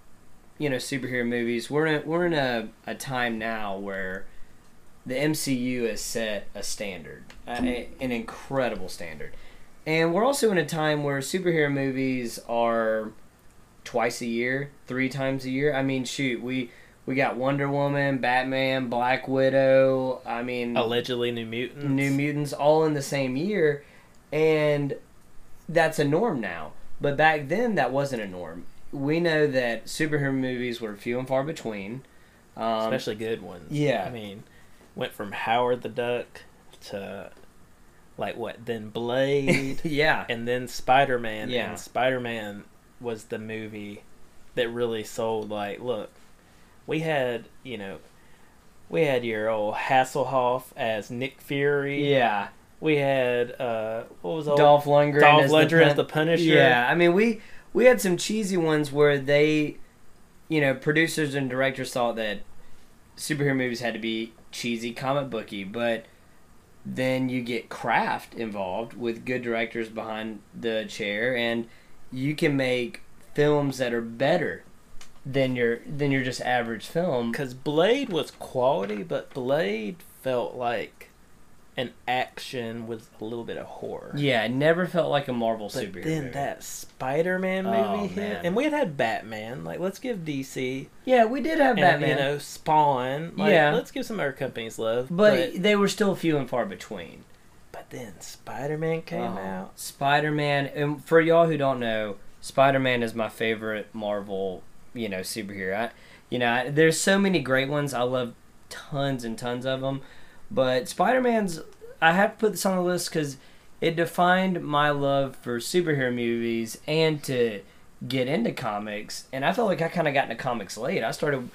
you know superhero movies, we're in we're in a, a time now where the MCU has set a standard, a, an incredible standard, and we're also in a time where superhero movies are twice a year, three times a year. I mean, shoot, we We got Wonder Woman, Batman, Black Widow. I mean, Allegedly New Mutants. New Mutants all in the same year, and that's a norm now. But back then, that wasn't a norm. We know that superhero movies were few and far between. Um, especially good ones. yeah. I mean, went from Howard the Duck to like what? Then Blade, [laughs] yeah, and then Spider Man. Yeah. And Spider Man was the movie that really sold. Like, look, we had you know, we had your old Hasselhoff as Nick Fury. yeah. We had uh, what was old Dolph Lundgren, Dolph as, Lundgren the as the Punisher. Yeah, I mean we we had some cheesy ones where they, you know, producers and directors thought that superhero movies had to be cheesy, comic booky, but then you get craft involved with good directors behind the chair, and you can make films that are better than your than your just average film. Because Blade was quality, but Blade felt like an action with a little bit of horror. Yeah, it never felt like a Marvel But superhero. then movie. that Spider-Man oh, movie Oh, hit, man. and we had had Batman. Like, let's give DC yeah, we did have and Batman, you know Spawn. Like, Yeah. let's give some other companies love. but, But they were still few and far between. but then Spider-Man came Oh, out. Spider Man, and for y'all who don't know, Spider Man is my favorite Marvel, you know, superhero. I, you know, I, there's so many great ones. I love tons and tons of them, but Spider Man's. I have to put this on the list because it defined my love for superhero movies and to get into comics. And I felt like I kind of got into comics late. I started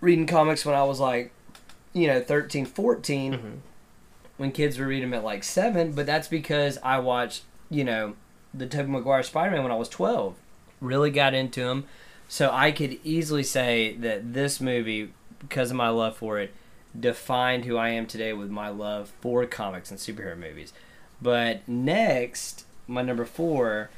reading comics when I was like, you know, 13, 14 Mhm. when kids were reading them at like seven, but that's because I watched, you know, the Tobey Maguire Spider Man when I was 12. Really got into him. So I could easily say that this movie, because of my love for it, defined who I am today with my love for comics and superhero movies. But next, my number four,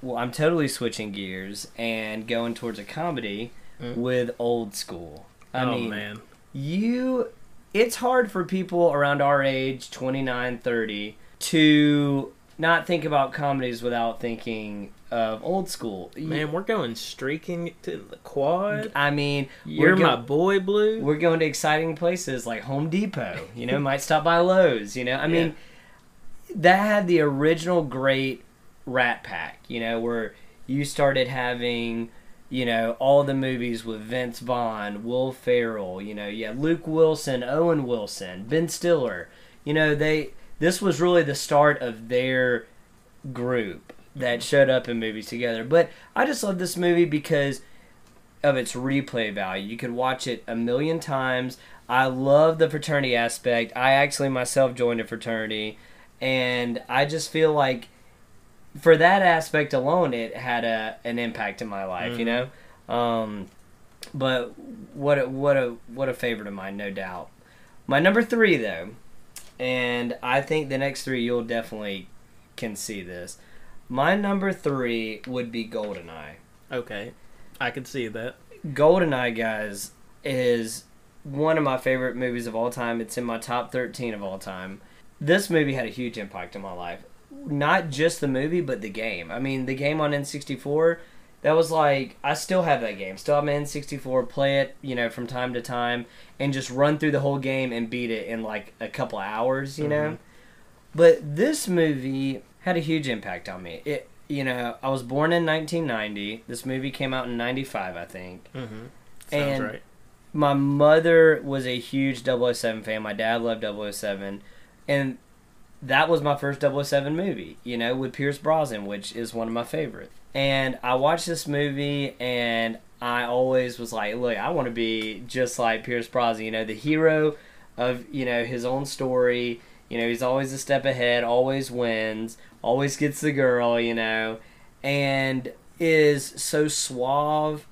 well, I'm totally switching gears and going towards a comedy Mm. with old school. I oh mean, man, you it's hard for people around our age 29 30 to not think about comedies without thinking of old school. Man, we're going streaking to the quad. i mean You're we're my boy, Blue. we're going to exciting places like home depot you know [laughs] might stop by lowes you know. I mean that had the original great rat pack you know where you started having you know all the movies with vince vaughn will ferrell you know. Had luke wilson owen wilson ben stiller. You know they this was really the start of their group that showed up in movies together but i just love this movie because of its replay value. You could watch it a million times. I love the fraternity aspect. I actually myself joined a fraternity, and I just feel like for that aspect alone, it had a an impact in my life. You know, um, but what a, what a what a favorite of mine, no doubt. My number three though, and I think the next three you'll definitely can see this. My number three would be Goldeneye. Okay, I can see that. Goldeneye, guys, is one of my favorite movies of all time. It's in my top 13 of all time. This movie had a huge impact on my life. Not just the movie, but the game. I mean, the game on N64, that was like, I still have that game. Still have my N64, play it, you know, from time to time, and just run through the whole game and beat it in like a couple hours, you know? Mhm. But this movie had a huge impact on me. It, you know, I was born in 1990. This movie came out in 95, I think Mm-hmm. Sounds And- right. my mother was a huge 007 fan. My dad loved 007. And that was my first 007 movie, you know, with Pierce Brosnan, which is one of my favorites. And I watched this movie and I always was like, look, I want to be just like Pierce Brosnan, you know, the hero of, you know, his own story. You know, he's always a step ahead, always wins, always gets the girl, you know, and is so suave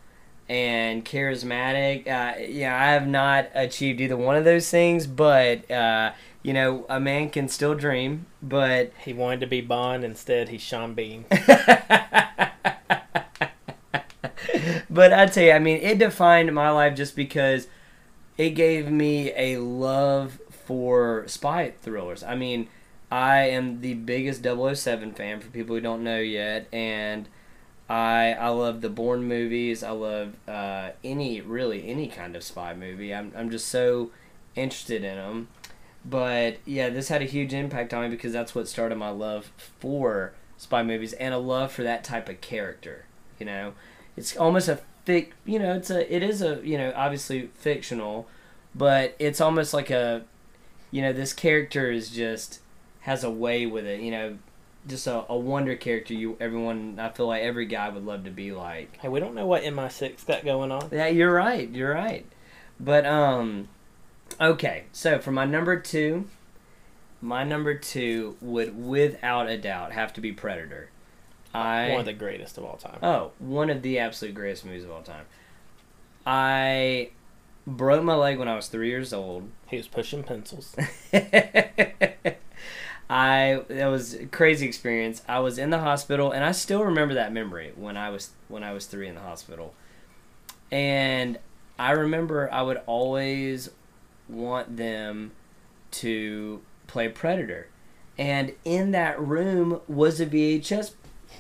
and charismatic. Uh, yeah, I have not achieved either one of those things, but uh, you know, a man can still dream. But He wanted to be Bond. Instead, he's Sean Bean. [laughs] but I tell you, I mean, it defined my life just because it gave me a love for spy thrillers. I mean, I am the biggest 007 fan for people who don't know yet, and I I love the Bourne movies. I love uh, any really any kind of spy movie. I'm I'm just so interested in them. But yeah, this had a huge impact on me because that's what started my love for spy movies and a love for that type of character. You know, it's almost a fic. You know, it's a it is a you know obviously fictional, but it's almost like a you know this character is just has a way with it. You know, just a, a wonder character. You everyone I feel like every guy would love to be like. Hey, we don't know what MI6 got going on. Yeah, you're right. You're right. But um, okay. So for my number two, my number two would without a doubt have to be Predator. I One of the greatest of all time. oh one of the absolute greatest movies of all time. I broke my leg when I was three years old. [laughs] He was pushing pencils. I that was a crazy experience. I was in the hospital and I still remember that memory when I was when I was 3 in the hospital. And I remember I would always want them to play Predator. And in that room was a VHS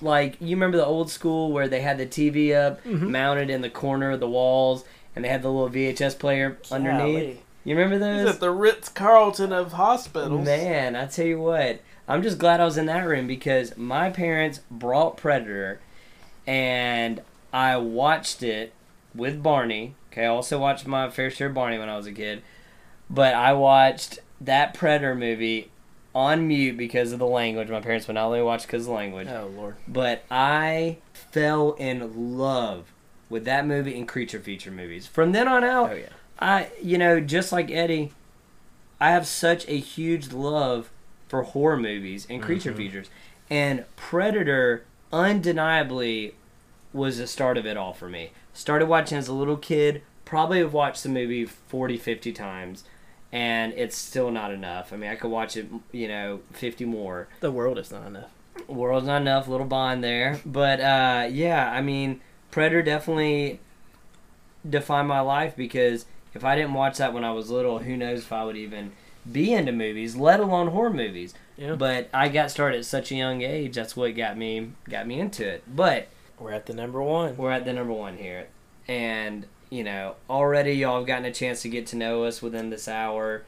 like you remember the old school where they had the TV up Mhm. mounted in the corner of the walls and they had the little VHS player underneath. Golly. You remember He's those? at the Ritz Carlton of hospitals. Man, I tell you what, I'm just glad I was in that room because my parents brought Predator, and I watched it with Barney. Okay, I also watched my fair share of Barney when I was a kid, but I watched that Predator movie on mute because of the language. My parents would not let me watch because of the language, Oh Lord. but I fell in love with that movie and creature feature movies. From then on out, Oh yeah. I, you know, just like Eddie, I have such a huge love for horror movies and creature Mhm. features. And Predator undeniably was the start of it all for me. Started watching as a little kid, probably have watched the movie 40, 50 times, and it's still not enough. I mean, I could watch it, you know, 50 more. The world is not enough. World's not enough, little bond there. But uh, yeah, I mean, Predator definitely defined my life because if I didn't watch that when I was little, who knows if I would even be into movies, let alone horror movies. Yeah. But I got started at such a young age. That's what got me got me into it. But We're at the number one. we're at the number one here, and you know already y'all have gotten a chance to get to know us within this hour,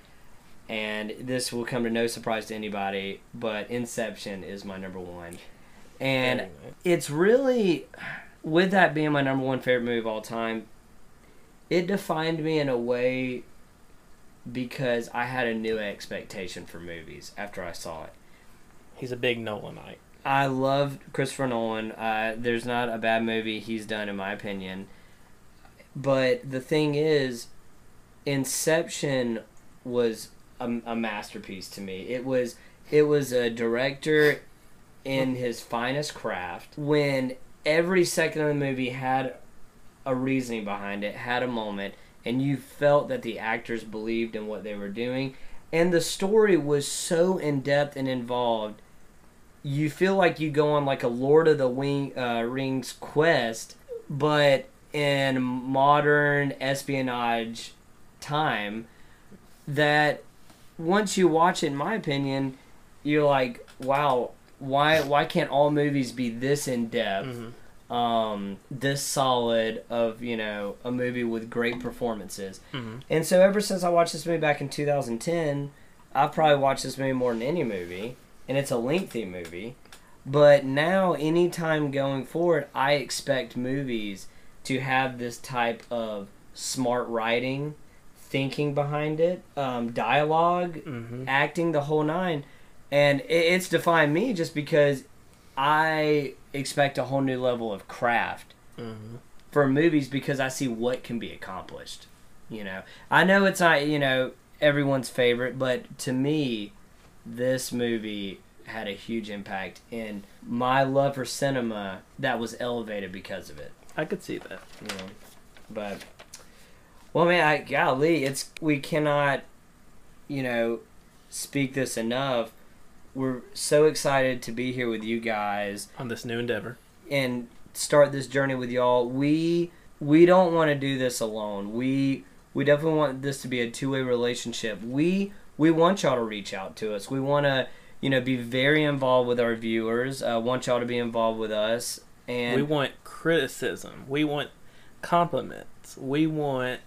and this will come to no surprise to anybody. But Inception is my number one, and Anyway. it's really with that being my number one favorite movie of all time it defined me in a way because i had a new expectation for movies after i saw it. He's a big Nolanite. i love christopher nolan. Uh, there's not a bad movie he's done in my opinion. But the thing is inception was a, a masterpiece to me. It was it was a director in his finest craft when every second of the movie had a reasoning behind it, had a moment, and you felt that the actors believed in what they were doing. And the story was so in depth and involved. You feel like you go on like a Lord of the Wing, uh, Rings quest, but in modern espionage time. That once you watch it, in my opinion, you're like, wow, why why can't all movies be this in depth? Mm-hmm. um, this solid of you know a movie with great performances. Mm-hmm. And so ever since I watched this movie back in 2010, I've probably watched this movie more than any movie, and it's a lengthy movie. But now, anytime going forward, I expect movies to have this type of smart writing, thinking behind it, um, dialogue, Mm-hmm. acting, the whole nine. And it, it's defined me just because I expect a whole new level of craft Mm-hmm. for movies because I see what can be accomplished. You know, I know it's not you know everyone's favorite, but to me, this movie had a huge impact in my love for cinema that was elevated because of it. I could see that. You know, but well, man, I, golly, it's we cannot, you know, speak this enough. We're so excited to be here with you guys On this new endeavor. and start this journey with y'all. We we don't want to do this alone. We we definitely want this to be a two way relationship. We we want y'all to reach out to us. We want to you know be very involved with our viewers. Uh, want y'all to be involved with us And we want criticism. We want compliments. We want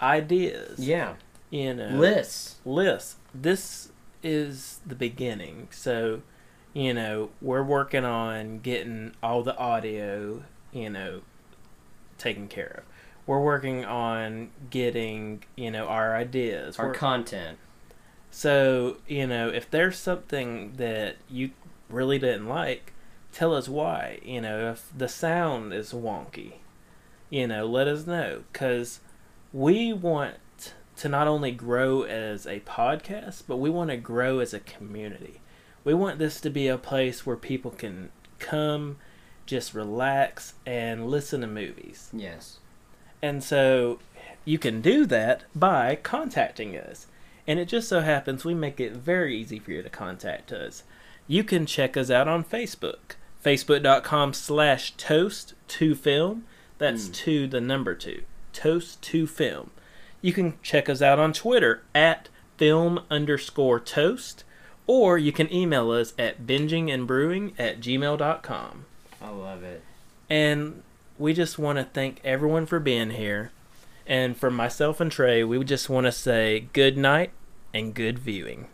ideas. yeah, You know, lists. lists. This is the beginning. So, you know, we're working on getting all the audio, you know, taken care of. We're working on getting, you know, our ideas. Our We're- content. so, you know, if there's something that you really didn't like, tell us why. You know, if the sound is wonky, you know, let us know. Because we want to not only grow as a podcast, but we want to grow as a community. We want this to be a place where people can come, just relax, and listen to movies. Yes. And so you can do that by contacting us. And it just so happens we make it very easy for you to contact us. You can check us out on Facebook. Facebook.com slash toast to film. That's Mm. to the number two. Toast to film. You can check us out on Twitter at film underscore toast. Or you can email us at bingingandbrewing at gmail.com. I love it. And we just want to thank everyone for being here. And for myself and Trey, we just want to say good night and good viewing.